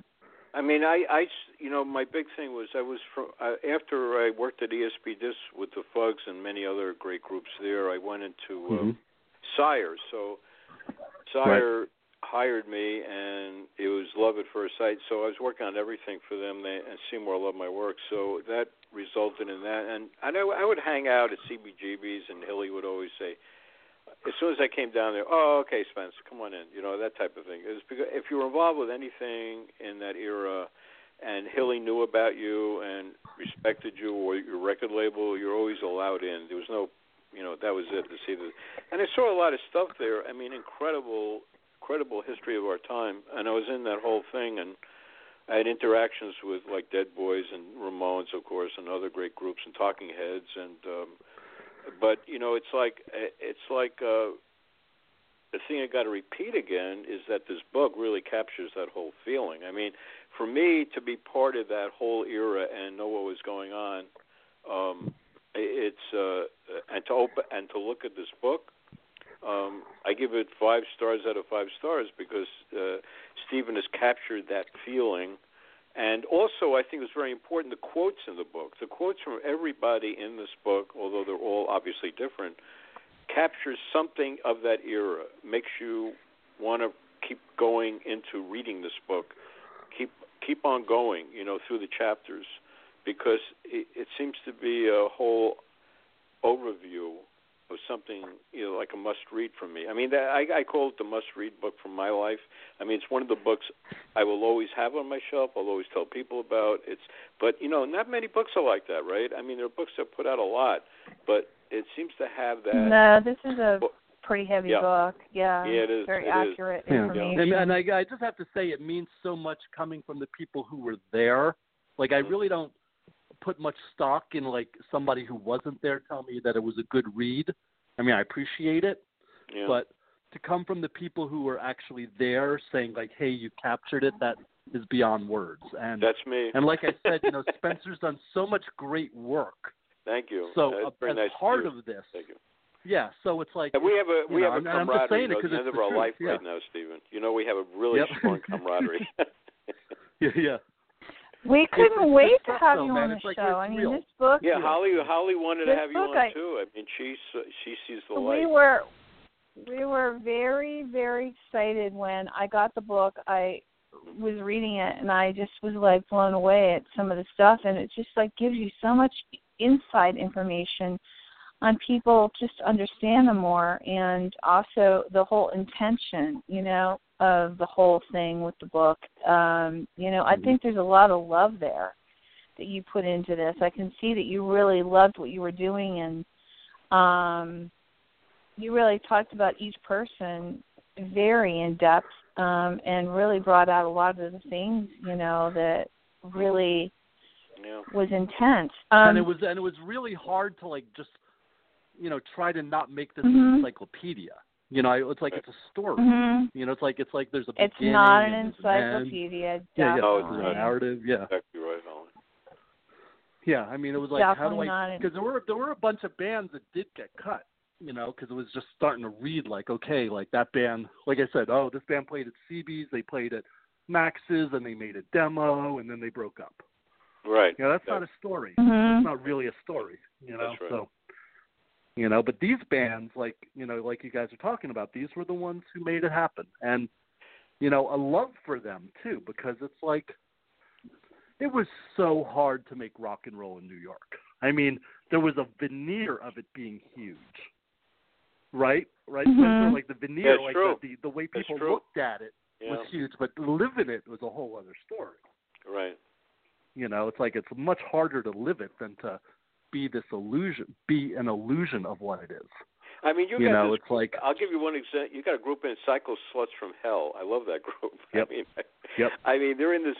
I mean, I, I, s- you know, my big thing was I was from uh, after I worked at ESP Disk with the Fugs and many other great groups there. I went into uh, Mhm. Sire. So Sire hired me, and it was love at first sight. So I was working on everything for them, they, and Seymour loved my work. So that resulted in that. And I know I would hang out at CBGB's, and Hilly would always say, as soon as I came down there, oh, okay, Spence, come on in, you know that type of thing. It was because if you were involved with anything in that era, and Hilly knew about you and respected you or your record label, you're always allowed in. There was no, you know, that was it to see the. And I saw a lot of stuff there. I mean, incredible, incredible history of our time. And I was in that whole thing, and I had interactions with like Dead Boys and Ramones, of course, and other great groups and Talking Heads, and um, but you know, it's like it's like uh, the thing I got to repeat again is that this book really captures that whole feeling. I mean, for me to be part of that whole era and know what was going on, um, it's uh, and to open and to look at this book. Um, I give it five stars out of five stars because uh, Stephen has captured that feeling and also, I think it's very important the quotes in the book. The quotes from everybody in this book, although they're all obviously different, captures something of that era. Makes you want to keep going into reading this book. Keep keep on going, you know, through the chapters, because it, it seems to be a whole overview of something you know like a must read for me. I mean, that, I I call it the must read book from my life. I mean, it's one of the books I will always have on my shelf. I'll always tell people about. It's but you know, not many books are like that, right? I mean, there are books that put out a lot, but it seems to have that. No, this is a pretty heavy yeah. book. Yeah, yeah, it is. very it accurate is. information. And, and I, I just have to say, it means so much coming from the people who were there. Like, I mm-hmm. really don't put much stock in like somebody who wasn't there tell me that it was a good read. I mean, I appreciate it, Yeah. but to come from the people who were actually there saying like, "Hey, you captured it," that is beyond words. And that's me. and like I said, you know, Spencer's done so much great work. Thank you. So uh, as nice part of this, Thank you. yeah. So it's like And we have a we know, have a and I'm just camaraderie you know, at the it's end of our truth, life yeah. right now, Stephen. You know, we have a really Yep. strong camaraderie. yeah, yeah. We couldn't it's wait good to have though, you man. on the like show. I mean, real. this book. yeah, Holly Holly wanted to have you book on I- too. I mean, she's uh, she sees the light. we were we were very very excited when I got the book. I was reading it and I just was like blown away at some of the stuff and it just like gives you so much inside information on people just to understand them more and also the whole intention, you know, of the whole thing with the book. Um, you know, I Mhm. think there's a lot of love there that you put into this. I can see that you really loved what you were doing and um you really talked about each person very in depth um and really brought out a lot of the things, you know, that really yeah. was intense. Um and it was and it was really hard to like just you know try to not make this Mhm. an encyclopedia. You know, it's like it's a story. mhm. You know, it's like it's like there's a It's beginning not an and there's end. encyclopedia. Yeah, yeah, No, it's there's a not. narrative. Yeah, Exactly right, Holly. yeah. I mean, it was like how Definitely do not I? Because there were there were a bunch of bands that did get cut. You know, because it was just starting to read like okay, like that band. Like I said, oh, this band played at CB's, they played at Max's, and they made a demo, and then they broke up. Right. You know, that's Yeah. not a story. Mhm. It's not really a story. You know, That's right. so you know, but these bands, like you know, like you guys are talking about, these were the ones who made it happen, and you know, a love for them too, because it's like it was so hard to make rock and roll in New York. I mean, there was a veneer of it being huge, right? Right, Mhm. Spencer? Like the veneer, That's like true. The, the the way people looked at it Yeah. was huge, but living it was a whole other story. Right. You know, it's like it's much harder to live it than to be this illusion, be an illusion of what it is. I mean, you, You know, this it's like- I'll give you one example. You got a group in Cycle Sluts from Hell. I love that group. Yep. I mean, Yep. I mean, they're in this.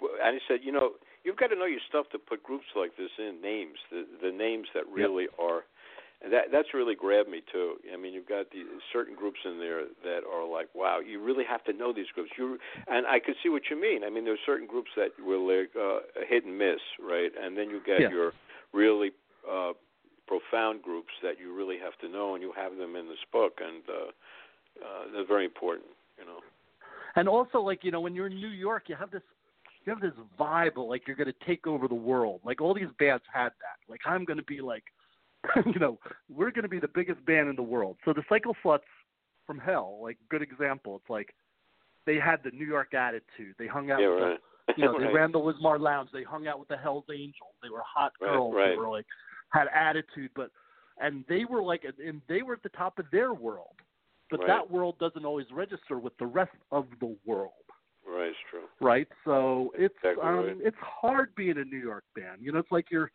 And I said, you know, you've got to know your stuff to put groups like this in names. The the names that really are. And that that's really grabbed me too. I mean, you've got the certain groups in there that are like, wow, you really have to know these groups. You and I could see what you mean. I mean, there's certain groups that were like uh, hit and miss, right? And then you get Yeah. your really uh, profound groups that you really have to know, and you have them in this book, and uh, uh, they're very important. You know. And also, like you know, when you're in New York, you have this, you have this vibe of like you're going to take over the world. Like all these bands had that. Like I'm going to be like, you know, we're going to be the biggest band in the world. So the Cycle Sluts from Hell, like good example. It's like they had the New York attitude. They hung out Yeah, with right. You know, they ran the Lismar Lounge. They hung out with the Hell's Angels. They were hot girls. right. They were like had attitude, but and they were like, and they were at the top of their world. But Right. that world doesn't always register with the rest of the world Right, it's true. right? So it's Exactly um right. it's hard being a New York band. You know, it's like you're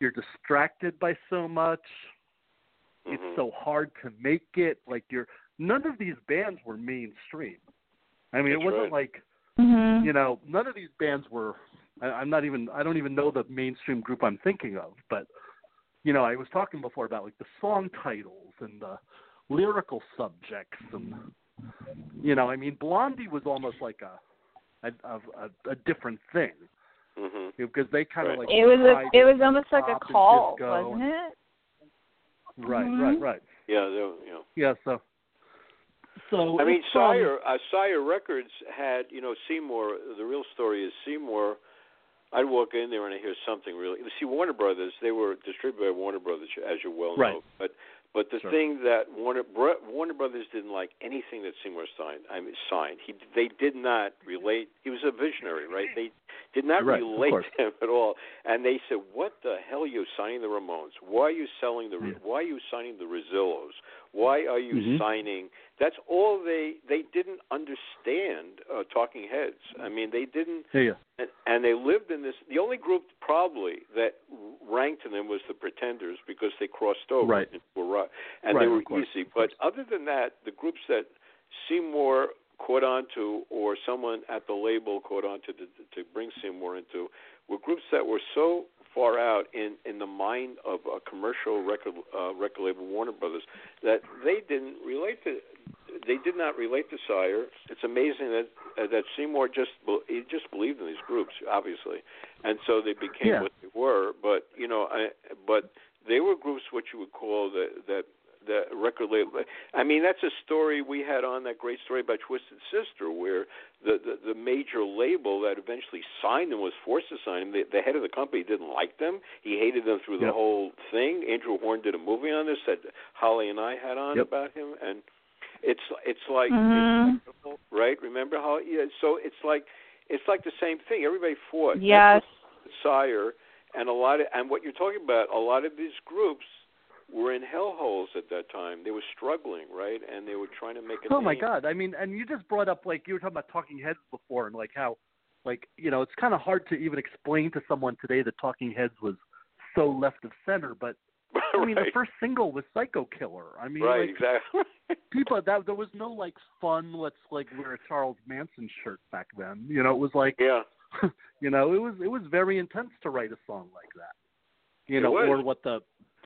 you're distracted by so much. Mhm. It's so hard to make it. Like you're none of these bands were mainstream. I mean, That's it wasn't right. like Mhm. you know none of these bands were. I, I'm not even. I don't even know the mainstream group I'm thinking of. But you know, I was talking before about like the song titles and the lyrical subjects and you know, I mean, Blondie was almost like a a a, a different thing Mhm. because they kind of Right. like It was a it was almost like a pop and cult, wasn't it? right, Mhm. right, right. Yeah, they're, you know. Yeah, so so I mean, um, Sire uh, Sire Records had, you know, Seymour. The real story is Seymour. I'd walk in there and I hear something really. See, Warner Brothers, they were distributed by Warner Brothers, as you well know. Right. But But the Sure. thing that Warner Warner Brothers didn't like anything that Seymour signed. I mean, signed. He they did not relate. He was a visionary, right? They did not Right, relate to him at all. And they said, "What the hell are you signing the Ramones? Why are you selling the? Mm. Why are you signing the Rezillos? Why are you Mhm. signing?" That's all they they didn't understand. Uh, Talking Heads. I mean, they didn't Yeah, and, and they lived in this. The only group probably that ranked in them was the Pretenders because they crossed over Right. into a rock, and Right, they were easy. But other than that, the groups that Seymour caught on to, or someone at the label caught on to, to, to bring Seymour into, were groups that were so far out in in the mind of a commercial record uh, record label Warner Brothers that they didn't relate to they did not relate to Sire. It's amazing that uh, that Seymour just he just believed in these groups, obviously, and so they became Yeah. what they were. But you know, I, but they were groups what you would call the that the record label. I mean, that's a story we had on that great story about Twisted Sister, where the the, the major label that eventually signed them was forced to sign them. The, the head of the company didn't like them. He hated them through the Yep. whole thing. Andrew Horn did a movie on this that Holly and I had on Yep. about him, and it's it's like Mhm. it's right. Remember how? Yeah. So it's like it's like the same thing. Everybody fought. Yes. Sire and a lot of and what you're talking about. A lot of these groups were in hellholes at that time. They were struggling, right, and they were trying to make a Oh my. God! I mean, and you just brought up like you were talking about Talking Heads before, and like how, like you know, it's kind of hard to even explain to someone today that Talking Heads was so left of center. But I mean, the first single was Psycho Killer. I mean, right, like, exactly. people that there was no like fun. Let's like wear a Charles Manson shirt back then. You know, it was like yeah, you know, it was it was very intense to write a song like that. You It know, was. or what the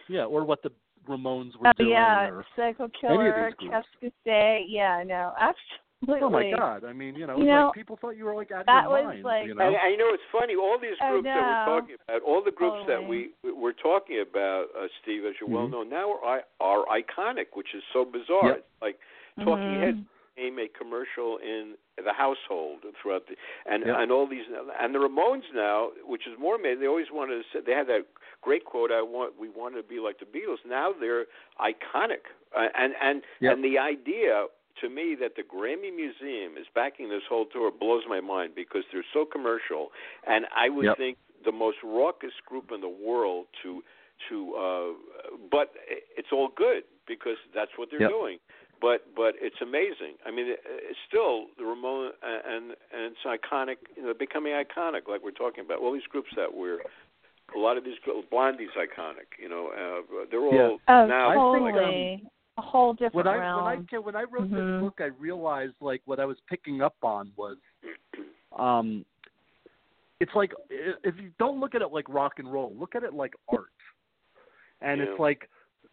yeah, or what the Ramones were Oh doing. yeah, or, Psycho Killer, these groups. Cascade. Yeah, no, absolutely. oh my God! I mean, you know, it You know, like people thought you were like out of that your was mind. like- you know? And, and you know, it's funny. All these groups that we're talking about, all the groups that we we're talking about, uh, Steve, as you well Mhm. know, now are are iconic, which is so bizarre. Yep. Like Talking Mhm. Heads became a commercial in the household throughout the and Yep. and all these and the Ramones now, which is more amazing. They always wanted to say they had that great quote. I want we wanted to be like the Beatles. Now they're iconic, uh, and and Yep. and the idea to me that the Grammy Museum is backing this whole tour blows my mind because they're so commercial, and I would Yep. think the most raucous group in the world to to uh but it's all good because that's what they're Yep. doing but but it's amazing. I mean, it, it's still the Ramon and and it's iconic, you know, becoming iconic, like we're talking about. All these groups that we're, a lot of these groups, Blondie's iconic. You know, uh, they're all Yeah. Oh, now. I think, totally. a whole different when I realm. when I when I wrote Mhm. this book, I realized like what I was picking up on was, um, it's like if you don't look at it like rock and roll, look at it like art, and Yeah. it's like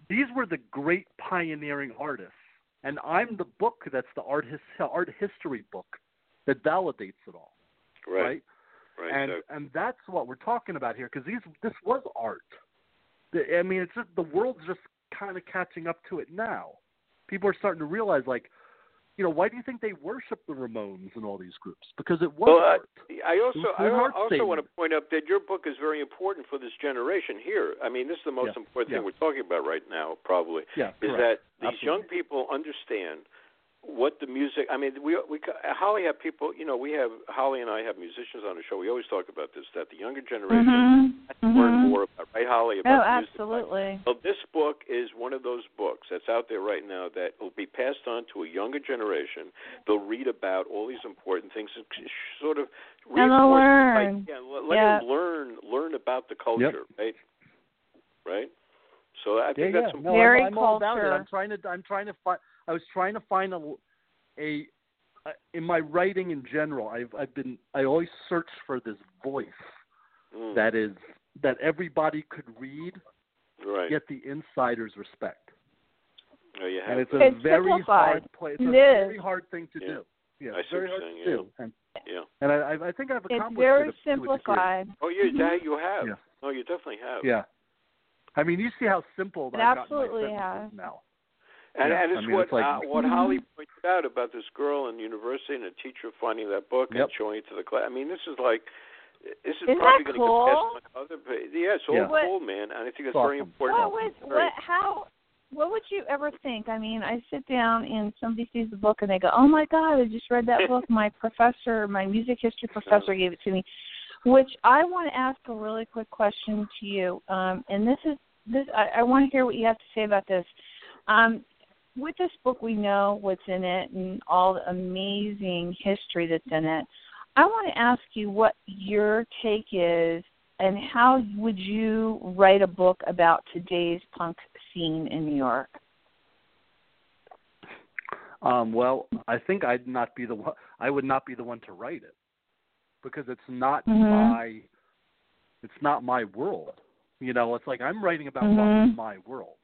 these were the great pioneering artists, and I'm the book that's the art his, art history book that validates it all, right, right? right. and so- and that's what we're talking about here because these this was art. I mean, it's just the world's just kind of catching up to it now. People are starting to realize, like, you know, why do you think they worship the Ramones and all these groups? Because it was Well, I- art. I also I also statement. want to point out that your book is very important for this generation here. I mean, this is the most important thing we're talking about right now, probably. Yeah, is correct. that these Absolutely. young people understand what the music. I mean, we we Holly have people. You know, we have Holly and I have musicians on the show. We always talk about this that the younger generation Mhm. has to learn more about, right, Holly? Oh, About music. absolutely. Well, this book is one of those books that's out there right now that will be passed on to a younger generation. They'll read about all these important things and sort of And they'll learn. idea- let, let Yeah. them learn learn about the culture, right? Right. So I Yeah, think yeah. that's No, Very I'm, I'm all about it. culture. I'm trying to. I'm trying to find. I was trying to find a, a, a in my writing in general. I've I've been. I always search for this voice mm, that is that everybody could read, right. yet the insiders respect. Oh, you have and it's a. It's very simplified. hard play. It's a It very hard thing to Yeah. do. Yeah, I it's see very hard you're to saying, do, and yeah. and I I- I think I've It's accomplished very it to a- to a degree. simplified. Oh, you Mhm. that you have. Yeah. Oh, you definitely have. Yeah, I mean, you see how simple It that I've gotten absolutely my sentences now. And, Yeah, and it's I mean, what it's like- uh, what. Holly pointed out about this girl in university and a teacher finding that book Yep. and showing it to the class. I mean, this is like this is Isn't probably going to cool? get passed on other. pa- Yeah, it's all Yeah. cool, man. And I think that's It's very important. What was what? How what would you ever think? I mean, I sit down and somebody sees the book and they go, "Oh my God, I just read that book. My professor, my music history professor, gave it to me." Which I want to ask a really quick question to you, um, and this is this. I, I want to hear what you have to say about this. Um, with this book, we know what's in it and all the amazing history that's in it. I want to ask you what your take is and how would you write a book about today's punk scene in New York? Um, well, I think I'd not be the one. I would not be the one to write it because it's not mm-hmm. my. It's not my world. You know, it's like I'm writing about mm-hmm. my world.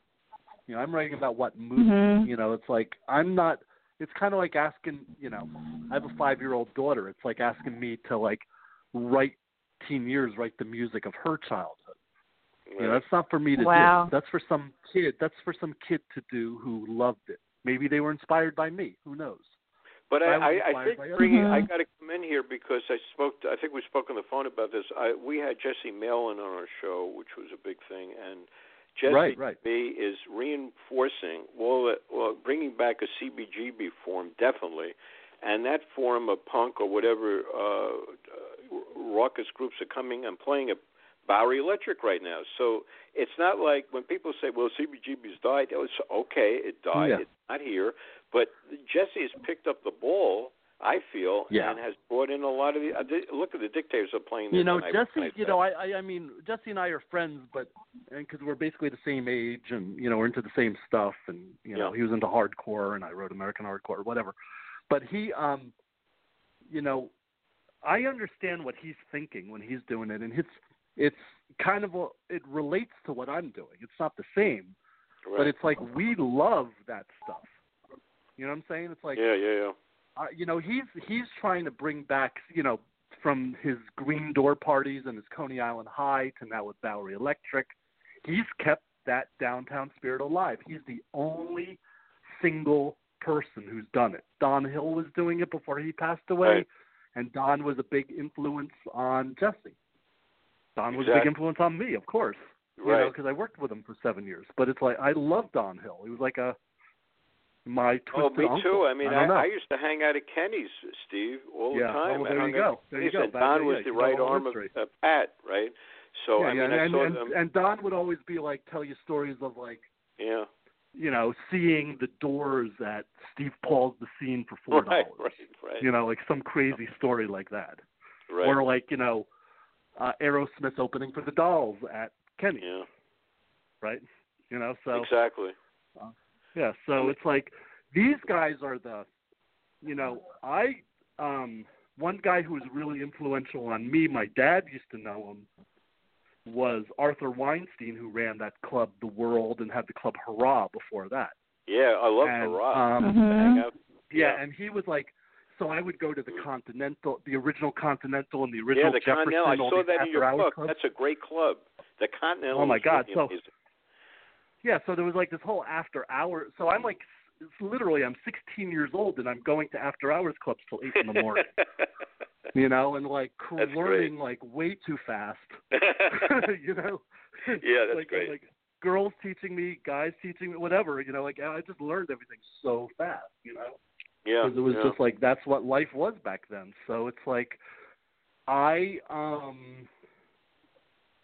You know, I'm writing about what movie. Mm-hmm. You know, it's like I'm not. It's kind of like asking. You know, I have a five-year-old daughter. It's like asking me to like write teen years write the music of her childhood. You know, that's not for me to wow. do. That's for some kid. That's for some kid to do who loved it. Maybe they were inspired by me. Who knows? But I, I, I think bringing. I got to come in here because I spoke. To, I think we spoke on the phone about this. I, we had Jesse Malin on our show, which was a big thing, and Jesse right, right. B is reinforcing well, well, bringing back a CBGB form definitely, and that form of punk or whatever uh, raucous groups are coming and playing at Bowery Electric right now. So it's not like when people say, "Well, CBGB's died." It was okay, it died. Yeah. It's not here, but Jesse has picked up the ball. I feel, yeah. and has brought in a lot of the. Uh, look at the dictators are playing. You know, Jesse. You know, I, I, mean, Jesse and I are friends, but and because we're basically the same age, and you know, we're into the same stuff, and you know, yeah. he was into hardcore, and I wrote American hardcore, or whatever. But he, um, you know, I understand what he's thinking when he's doing it, and it's it's kind of a, it relates to what I'm doing. It's not the same, right. but it's like we love that stuff. You know what I'm saying? It's like yeah, yeah, yeah. Uh, you know, he's he's trying to bring back, you know, from his Green Door parties and his Coney Island High to now with Bowery Electric. He's kept that downtown spirit alive. He's the only single person who's done it. Don Hill was doing it before he passed away. Right and Don was a big influence on Jesse. Don was exactly. a big influence on me, of course. You right. know, because I worked with him for seven years. But it's like I love Don Hill. He was like a my Oh, me uncle. too. I mean, I, I, I used to hang out at Kenny's, Steve, all yeah. the time. Oh, well, there you go. There you go. Back Don was yeah, the right arm of history. uh, Pat, right? So yeah, I mean, yeah, I and, saw and, them. and Don would always be like tell you stories of like yeah. you know seeing the Doors at Steve Paul's The Scene for four Right, dollars. right, right. You know, like some crazy story like that. right. Or like you know, uh, Aerosmith opening for the Dolls at Kenny, yeah. right? You know, so exactly. Yeah, so it's like these guys are the, you know, I um one guy who was really influential on me. My dad used to know him. Was Arthur Weinstein who ran that club, The World, and had the club Hurrah before that. Yeah, I love and, Hurrah. Um, Mhm. Yeah, Yeah. and he was like, so I would go to the Continental, the original Continental, and the original Yeah, the Jefferson. Continental. I saw that in your book. clubs. That's a great club. The Continental. Oh, my God, really so- amazing. Yeah, so there was like this whole after hour. So I'm like, it's literally, I'm 16 years old and I'm going to after hours clubs till eight in the morning. you know, and like cr- learning like way too fast. you know. Yeah, that's like, great. Like girls teaching me, guys teaching me, whatever. You know, like I just learned everything so fast. You know. yeah, Because it was yeah. just like that's what life was back then. So it's like I um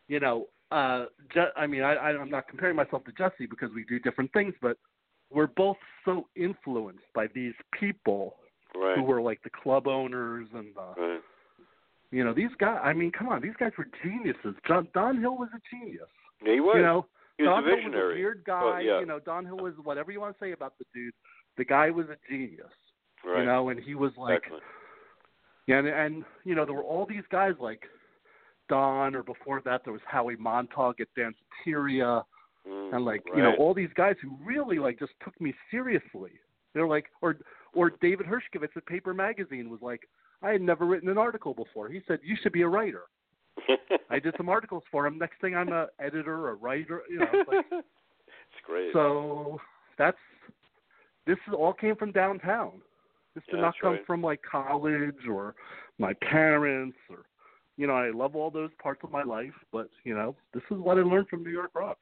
you know, uh Je- I mean I I'm not comparing myself to Jesse because we do different things, but we're both so influenced by these people right. who were like the club owners and the right. you know, these guys I mean, come on, these guys were geniuses. John Don Hill was a genius. Yeah, he was. You know, he was Don a Hill was a weird guy, Well, yeah. you know, Don Hill was whatever you want to say about the dude. The guy was a genius. right. You know, and he was like exactly. yeah, and, and you know there were all these guys like Don, or before that there was Howie Montaug at Danceteria, Mm, and like right. you know all these guys who really like just took me seriously. They're like, or or David Hershkovits at Paper Magazine was like, I had never written an article before. He said you should be a writer. I did some articles for him. Next thing I'm a editor, a writer. You know, it's like, it's great. so that's this is, all came from downtown. This did Yeah, not come right. from like college or my parents or you know, I love all those parts of my life, but you know, this is what I learned from New York Rock.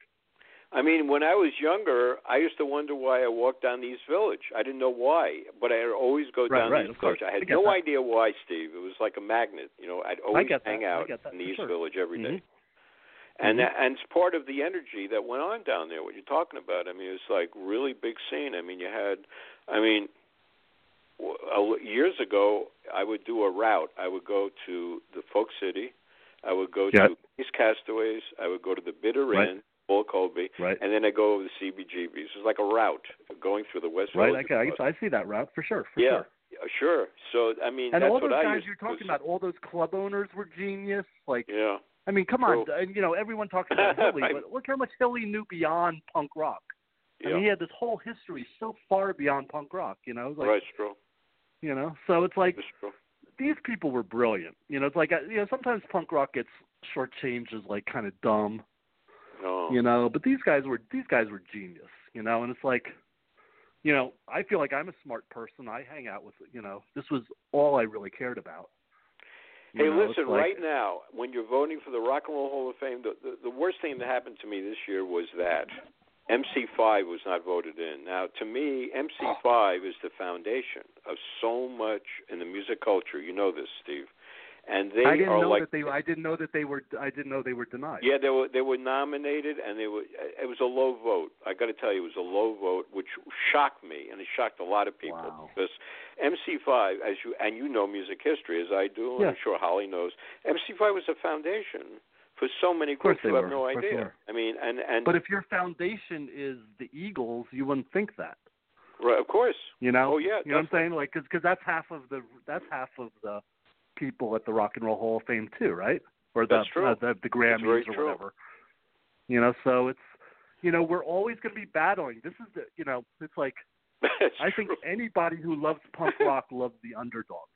I mean, when I was younger, I used to wonder why I walked down the East Village. I didn't know why, but I'd always go Right, down right, East course. Village. I I had get no that. idea why, Steve. It was like a magnet. You know, I'd always that. hang out in the East sure. Village every day. Mhm. And Mhm. that, and it's part of the energy that went on down there. What you're talking about? I mean, it's like really big scene. I mean, you had, I mean, years ago, I would do a route. I would go to the Folk City. I would go Yeah. to East Castaways. I would go to the Bitter Right. End, Paul Colby, Right. and then I go over the CBGBs. It's like a route going through the West Right. Village. I, I, I see that route for sure. For yeah, sure. Uh, sure. So I mean, And that's all those I guys you're talking about, all those club owners were genius. Like, Yeah. I mean, come on, True. and you know, everyone talks about Hilly, but look how much Hilly knew beyond punk rock. I Yeah. mean, he had this whole history so far beyond punk rock. You know, like, right. True. You know, so it's like these people were brilliant. You know, it's like uh, you know, sometimes punk rock gets shortchanged as like kind of dumb. No. you know but these guys were these guys were genius you know and it's like you know i feel like i'm a smart person i hang out with you know this was all i really cared about You Hey, know, listen, like- right now, when you're voting for the Rock and Roll Hall of Fame, the, the the worst thing that happened to me this year was that MC5 was not voted in. Now, to me, MC5 is the foundation of so much in the music culture. You know this, Steve. And they i didn't are know like that they i didn't know that they were i didn't know they were denied yeah, they were they were nominated, and they were. Uh, it was a low vote. I got to tell you, it was a low vote, which shocked me, and it shocked a lot of people Wow. because MC5, as you and you know music history as I do, and Yeah. I'm sure Holly knows. MC5 was a foundation for so many groups who have were, no idea. I mean, and and but if your foundation is the eagles you wouldn't think that right, of course, you know Oh, yeah, you know what i'm saying like because cause that's half of the that's half of the people at the rock and roll hall of fame too right or the That's true. Uh, the, the grammys or true. whatever you know so it's you know we're always going to be battling this is the you know it's like It's I think anybody who loves punk rock loves the underdog,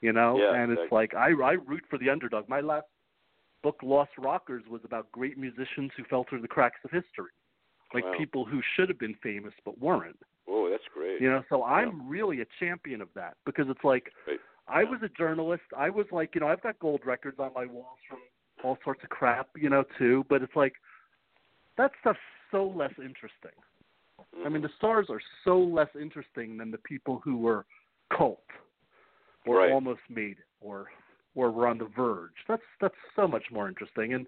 you know. Yeah, and it's exactly. like I I root for the underdog. My last book, Lost Rockers, was about great musicians who fell through the cracks of history, like Wow. people who should have been famous but weren't. Oh, that's great. You know, so I'm really a champion of that because it's like Right. I was a journalist. I was like, you know, I've got gold records on my walls from all sorts of crap, you know, too. But it's like that stuff's so less interesting. I mean, mm-hmm. the stars are so less interesting than the people who were cult or Right. almost made it or or were on the verge. That's that's so much more interesting, and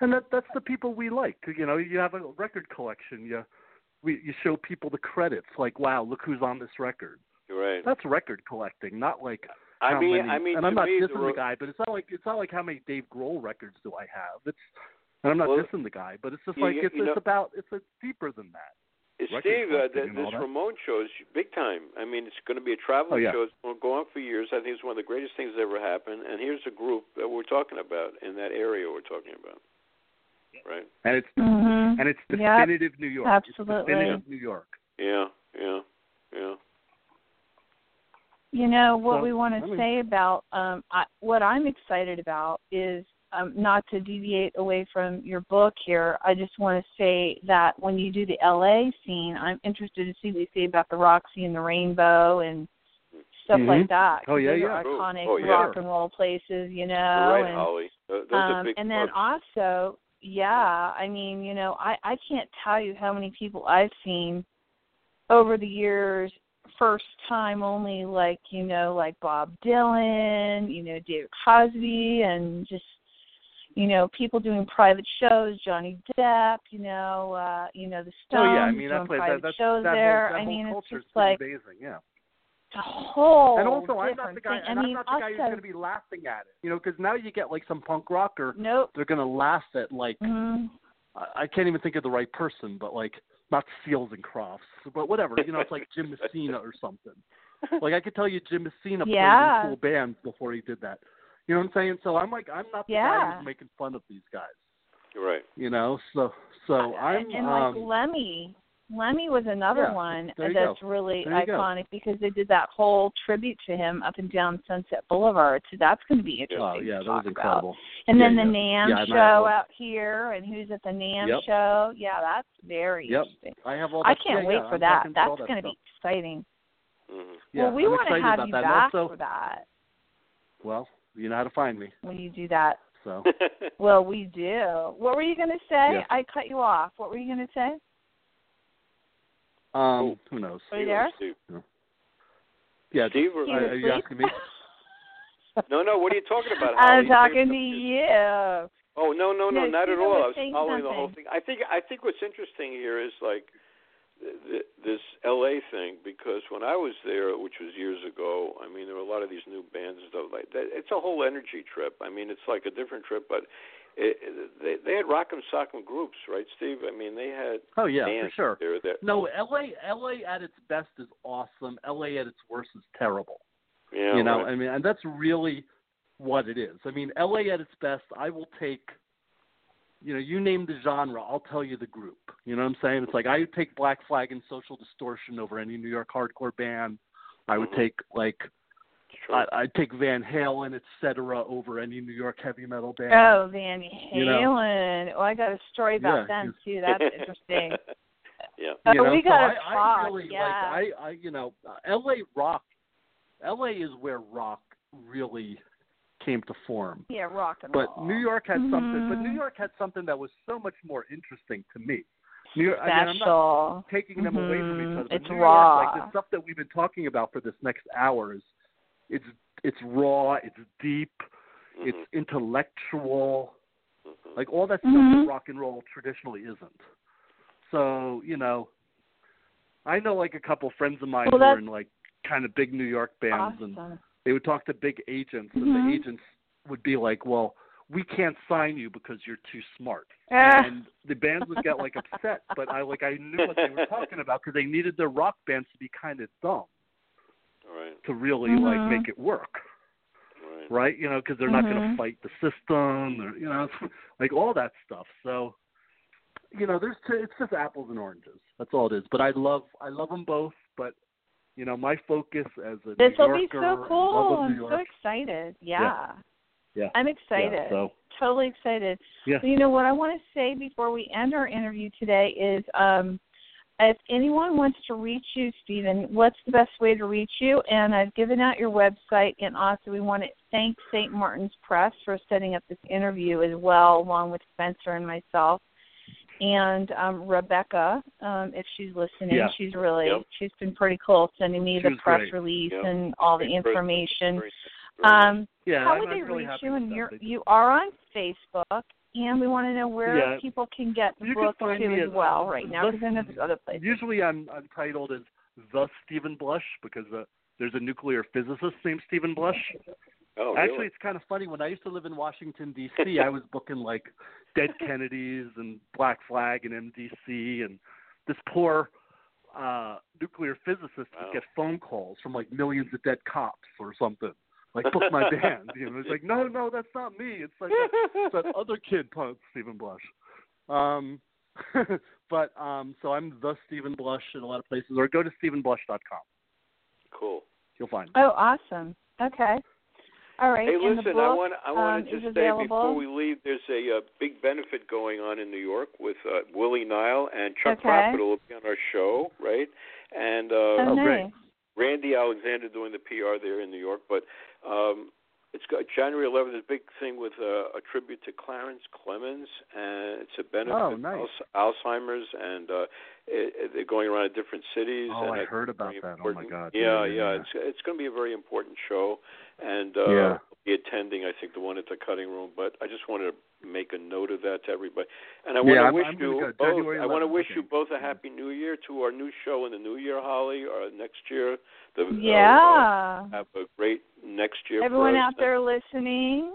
and that that's the people we like. You know, you have a record collection. You we you show people the credits. Like, wow, look who's on this record. Right. That's record collecting, not like I mean, many, I mean, and I'm not me, dissing the, the, guy, but it's not like it's not like how many Dave Grohl records do I have. It's and I'm not Well, dissing the guy, but it's just like you- it's you know- it's about it's it's deeper than that. Record Steve, uh, collecting th- this that. Ramon show is big time. I mean, it's going to be a traveling Oh, yeah. show. It's going to go on for years. I think it's one of the greatest things that ever happened. And here's a group that we're talking about in that area we're talking about. Right? And it's Mhm. and it's Yep. definitive New York. Absolutely. It's definitive New York. Yeah, yeah, yeah. You know what So, we want I to mean- say about um I, what I'm excited about is um not to deviate away from your book here. I just want to say that when you do the LA scene, I'm interested to see what you say about the Roxy and the Rainbow and stuff Mhm. like that. Oh, yeah, those yeah. are Oh, iconic oh, yeah. rock and roll places, you know. You're right, and, Holly. Th- Those um, are big and then clubs. also, yeah, I mean, you know, I I can't tell you how many people I've seen over the years first time only like, you know, like Bob Dylan, you know, David Crosby and just you know, people doing private shows, Johnny Depp, you know, uh, you know, the Stones oh yeah, I mean doing that's like private that, shows that there. whole I mean, it's just like amazing, yeah. a whole and also, I'm not the guy, thing. and I I'm mean, not the guy who's going to be laughing at it, you know, because now you get like some punk rocker, nope. they're going to laugh at like Mhm. I I can't even think of the right person, but like not Seals and Crofts, but whatever, you know, it's like Jim Messina or something. Like I could tell you, Jim Messina Yeah. played in cool bands before he did that. You know what I'm saying? So I'm like, I'm not the guy who's making fun of these guys. You're right. You know, so so I'm and um, like Lemmy. Lemmy was another Yeah, one that's go. really There you go. iconic because they did that whole tribute to him up and down Sunset Boulevard. So that's going to be interesting. oh yeah, to that was talk incredible. About. And Yeah, then the yeah. NAMM Yeah, show out here, and who's at the NAMM Yep. show? Yeah, that's very Yep. interesting. I have all. I can't yeah, wait yeah, for I'm that. talking to all That's that going to be stuff. exciting. hmm Yeah, well, we I'm want to have you back and also, for that well, you know how to find me. when you do that. So, well, we do. What were you going to say? Yeah. I cut you off. What were you going to say? um, who knows? Are you there? Steve. Yeah, Steve are, are you asleep? asking me? No, no. What are you talking about? I'm Holly? talking to Say you. Oh no, no, no, No, not at all. was I was saying following the whole thing. I think I think what's interesting here is like th- th- this LA thing because when I was there, which was years ago, I mean there were a lot of these new bands and stuff like that. It's a whole energy trip. I mean it's like a different trip, but it, it, they they had rock'em sock'em groups, right, Steve? I mean they had Oh yeah, for sure. there that No, LA, LA at its best is awesome. LA at its worst is terrible. yeah, you know, right. I mean, and that's really what it is. I mean, LA at its best, I will take. You know, you name the genre, I'll tell you the group. You know what I'm saying? It's like I would take Black Flag and Social Distortion over any New York hardcore band. I would Mhm. take like I, I'd take Van Halen, et cetera, over any New York heavy metal band. Oh, Van Halen. You know. Oh, I got a story about Yeah, them too. That's interesting. yeah. Oh, you know, we so gotta I, talk. I really yeah. like I, I you know, uh, LA rock LA is where rock really came to form. yeah, rock and But roll. But New York had something but New Mhm. York had something that was so much more interesting to me. New York I mean, I'm not special. taking them away from each Mhm. other. It's New raw. York, like the stuff that we've been talking about for this next hour is it's it's raw, it's deep, Mhm. it's intellectual, Mhm. like all that stuff that rock and roll traditionally isn't. So, you know, I know like a couple friends of mine Well, who are in like kind of big New York bands and Awesome. They would talk to big agents and Mhm. the agents would be like, Well, we can't sign you because you're too smart. Ah. And the bands would get like upset, but I like I knew what they were talking about because they needed their rock bands to be kind of dumb Right. to really Mhm. like make it work Right. right? You know, because they're not going to fight the system, or you know, it's like all that stuff. So, you know, there's t- it's just apples and oranges. That's all it is. But I love I love them both. But you know, my focus as a This will be so cool. I'm so excited. Yeah. yeah, I'm yeah. excited. So Totally excited. yeah, You know what I want to say before we end our interview today is um if anyone wants to reach you, Steven, what's the best way to reach you? And I've given out your website, and also we want to thank St. Martin's Press for setting up this interview as well, along with Spencer and myself. And um, Rebecca, um, if she's listening, Yeah. she's really Yep. she's been pretty cool sending me the press great. release Yep. and all the information. Very- very nice. Um, yeah. how I'm, would they really reach you? And you're you are on Facebook, and we want to know where Yeah. people can get the You book me as at, well right now, because I know there's other places. Usually, I'm I'm titled as the Steven Blush because uh, there's a nuclear physicist named Steven Blush. Oh, Actually, really? it's kind of funny. When I used to live in Washington D.C., I was booking like Dead Kennedys and Black Flag and MDC, and this poor uh nuclear physicist Wow. would get phone calls from like millions of dead cops or something. Like book my band. You know, it's like no, no, that's not me. It's like that, it's that other kid, Punk Steven Blush. Um, but um, so I'm the Steven Blush in a lot of places, or go to StevenBlush.com. cool. You'll find. Oh, awesome. Okay. All right. Hey, listen, the I book, want I um, want to is just say available. before we leave, there's a uh, big benefit going on in New York with uh, Willie Nile and Chuck Okay. Prophet will be on our show, right? And uh, oh, Oh, nice. great. Randy Alexander doing the PR there in New York, but um, it's got January 11th. There's a big thing with uh, a tribute to Clarence Clemons, and it's a benefit Oh, nice. Alzheimer's, and uh, it, it, they're going around to different cities. Oh, and I it's heard about very that. Oh my. God. Yeah, Yeah, yeah, yeah, yeah. it's it's going to be a very important show, and uh, Yeah. I'll be attending. I think the one at the cutting room, but I just wanted to make a note of that to everybody. And I Yeah, want I'm- to wish I'm you go both. January I want to wish I you both a happy New Year to our new show in the New Year, Holly, or next year. The, uh, uh, Yeah. have a great next year. everyone for us. out there listening.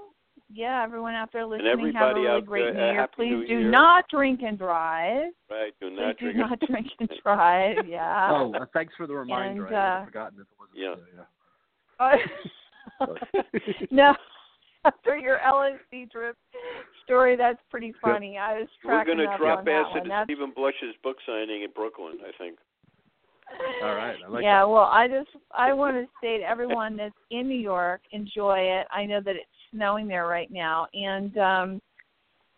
Yeah, everyone out there listening. have a really out great there, New Year. Please New do Year. not drink and drive. Right, do Please not do drink. not drink and drive. Yeah. Oh, uh, thanks for the reminder. And, I would uh, have forgotten if it wasn't. Yeah. no, after your LSD trip story, that's pretty Yep. funny. I was We're going to drop that acid at Steven Blush's book signing in Brooklyn. I think. All right. I like yeah, that. well, I just I want to say to everyone that's in New York, enjoy it. I know that it's snowing there right now, and um,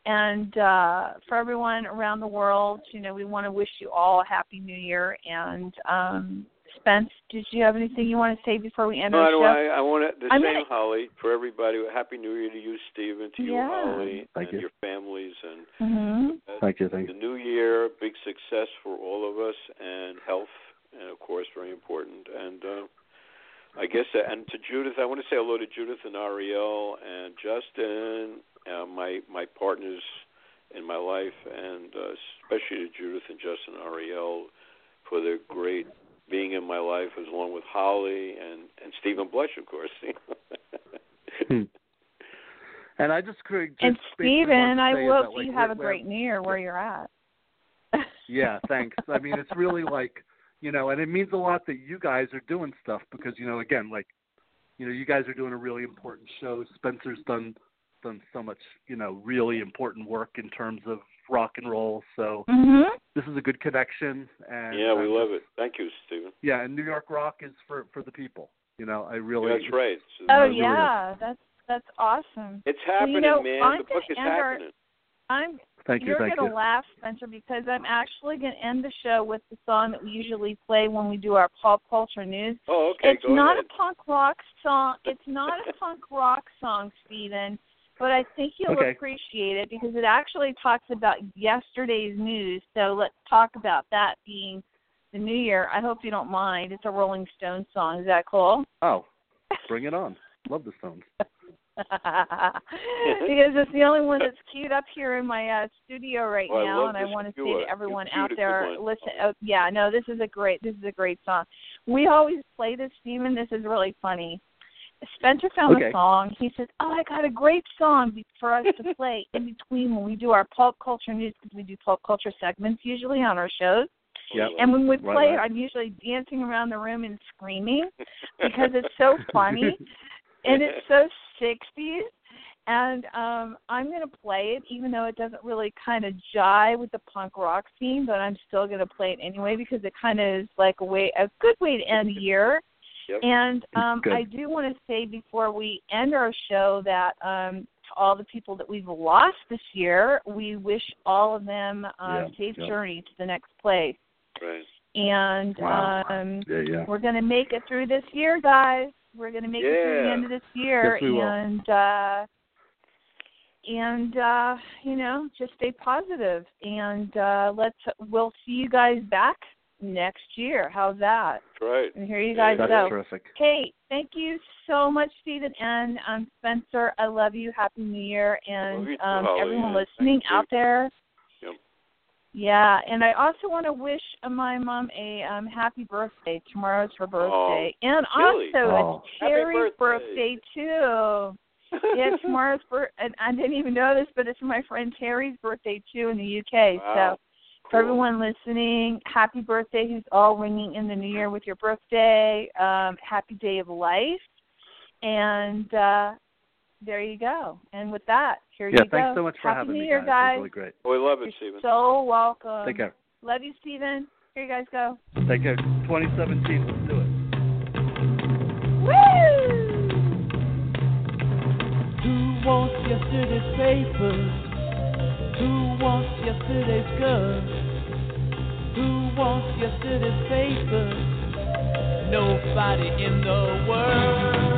and uh, for everyone around the world, you know, we want to wish you all a happy New Year, and um, Spence, did you have anything you want to say before we end No, our I, show? I, I want to, the I'm same, gonna- Holly, for everybody. Happy New Year to you, Steven, to you, Holly, Thank and you. your families, and hmm uh, Thank you, thank the you. new year, big success for all of us, and health, and of course, very important. And uh, I guess, uh, and to Judith, I want to say hello to Judith and Ariel and Justin, uh, my my partners in my life, and uh, especially to Judith and Justin and Ariel for their great being in my life, as along with Holly and and Steven Blush, of course. Hmm. And I just could just And Steven, I hope that, like, you have a great New Year where you're at. Yeah, thanks. I mean, it's really like, you know, and it means a lot that you guys are doing stuff because, you know, again, like, you know, you guys are doing a really important show. Spencer's done done so much, you know, really important work in terms of rock and roll. So hmm this is a good connection. And yeah, we I'm love it. Thank you, Steven. Yeah, and New York rock is for for the people. You know, I really. That's right. So Oh yeah, that's that's awesome. It's Well, you happening, know, man. I'm the book is end our- happening. I'm Thank you, You're thank gonna you. laugh, Spencer, because I'm actually gonna end the show with the song that we usually play when we do our pop culture news. Oh, okay. it's go not ahead. a punk rock song. It's not a punk rock song, Steven, but I think you'll Okay. appreciate it because it actually talks about yesterday's news. So let's talk about that being the new year. I hope you don't mind. It's a Rolling Stones song. Is that cool? Oh, bring it on. Love the Stones. because it's the only one that's queued up here in my uh, studio right Well, now, love and I want to say to everyone out there, listen. Oh, yeah, no, this is a great. This is a great song. We always play this, Steven. This is really funny. Spencer found Okay. a song. He says, "Oh, I got a great song for us to play in between when we do our pop culture news because we do pop culture segments usually on our shows." Yep. And when we play it, right. I'm usually dancing around the room and screaming because it's so funny and it's so 60s. And um I'm going to play it, even though it doesn't really kind of jive with the punk rock scene, but I'm still going to play it anyway because it kind of is like a way, a good way to end the year. Yep. And um. I do want to say before we end our show that um to all the people that we've lost this year, we wish all of them um safe yeah. journey to the next place Right. and Wow. um Yeah, yeah. we're going to make it through this year, guys. We're going to make it through the end of this year, Yes, we will. and uh, and uh, you know, just stay positive, and uh, let's. We'll see you guys back next year. How's that? That's right. And here you guys That's go. terrific. Hey, thank you so much, Steven and um, Spencer. I love you. Happy New Year, and Love you too, um, everyone listening out there. Yep. Yeah, and I also want to wish uh, my mom a um, happy birthday. Tomorrow's her birthday, and really? also Oh. it's Happy Terry's birthday. too. yeah, tomorrow's bir- and I didn't even know this, but it's my friend Terry's birthday too in the UK. Wow. So for everyone listening, happy birthday who's all ringing in the new year with your birthday. Um, happy day of life. And uh there you go. And with that, here Yeah, you thanks go. so much for happy having new me, year, guys. guys. It was really great. Oh, we love it, You're Steven. so welcome. Take care. Love you, Steven. Here you guys go. Take care. 2017. Let's do it. Woo! Who wants yesterday's papers? Who wants yesterday's goods? Who wants yesterday's papers? Nobody in the world.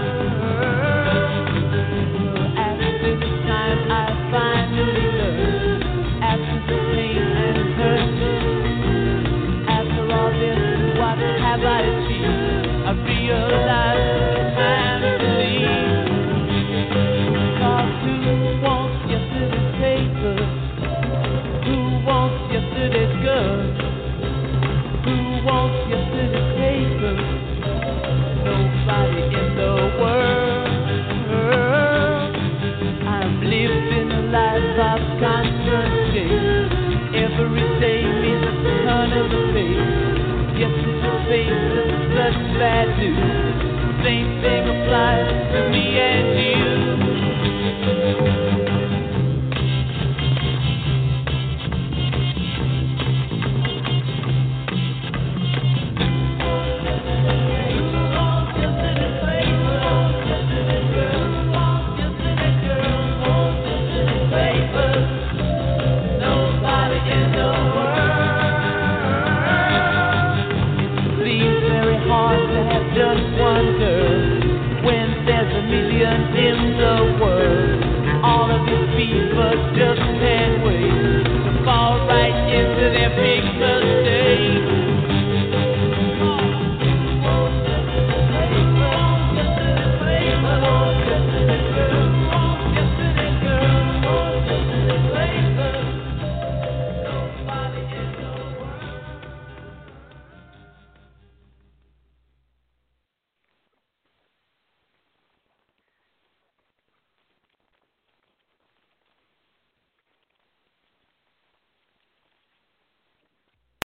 Such bad. Same thing applies to me and you.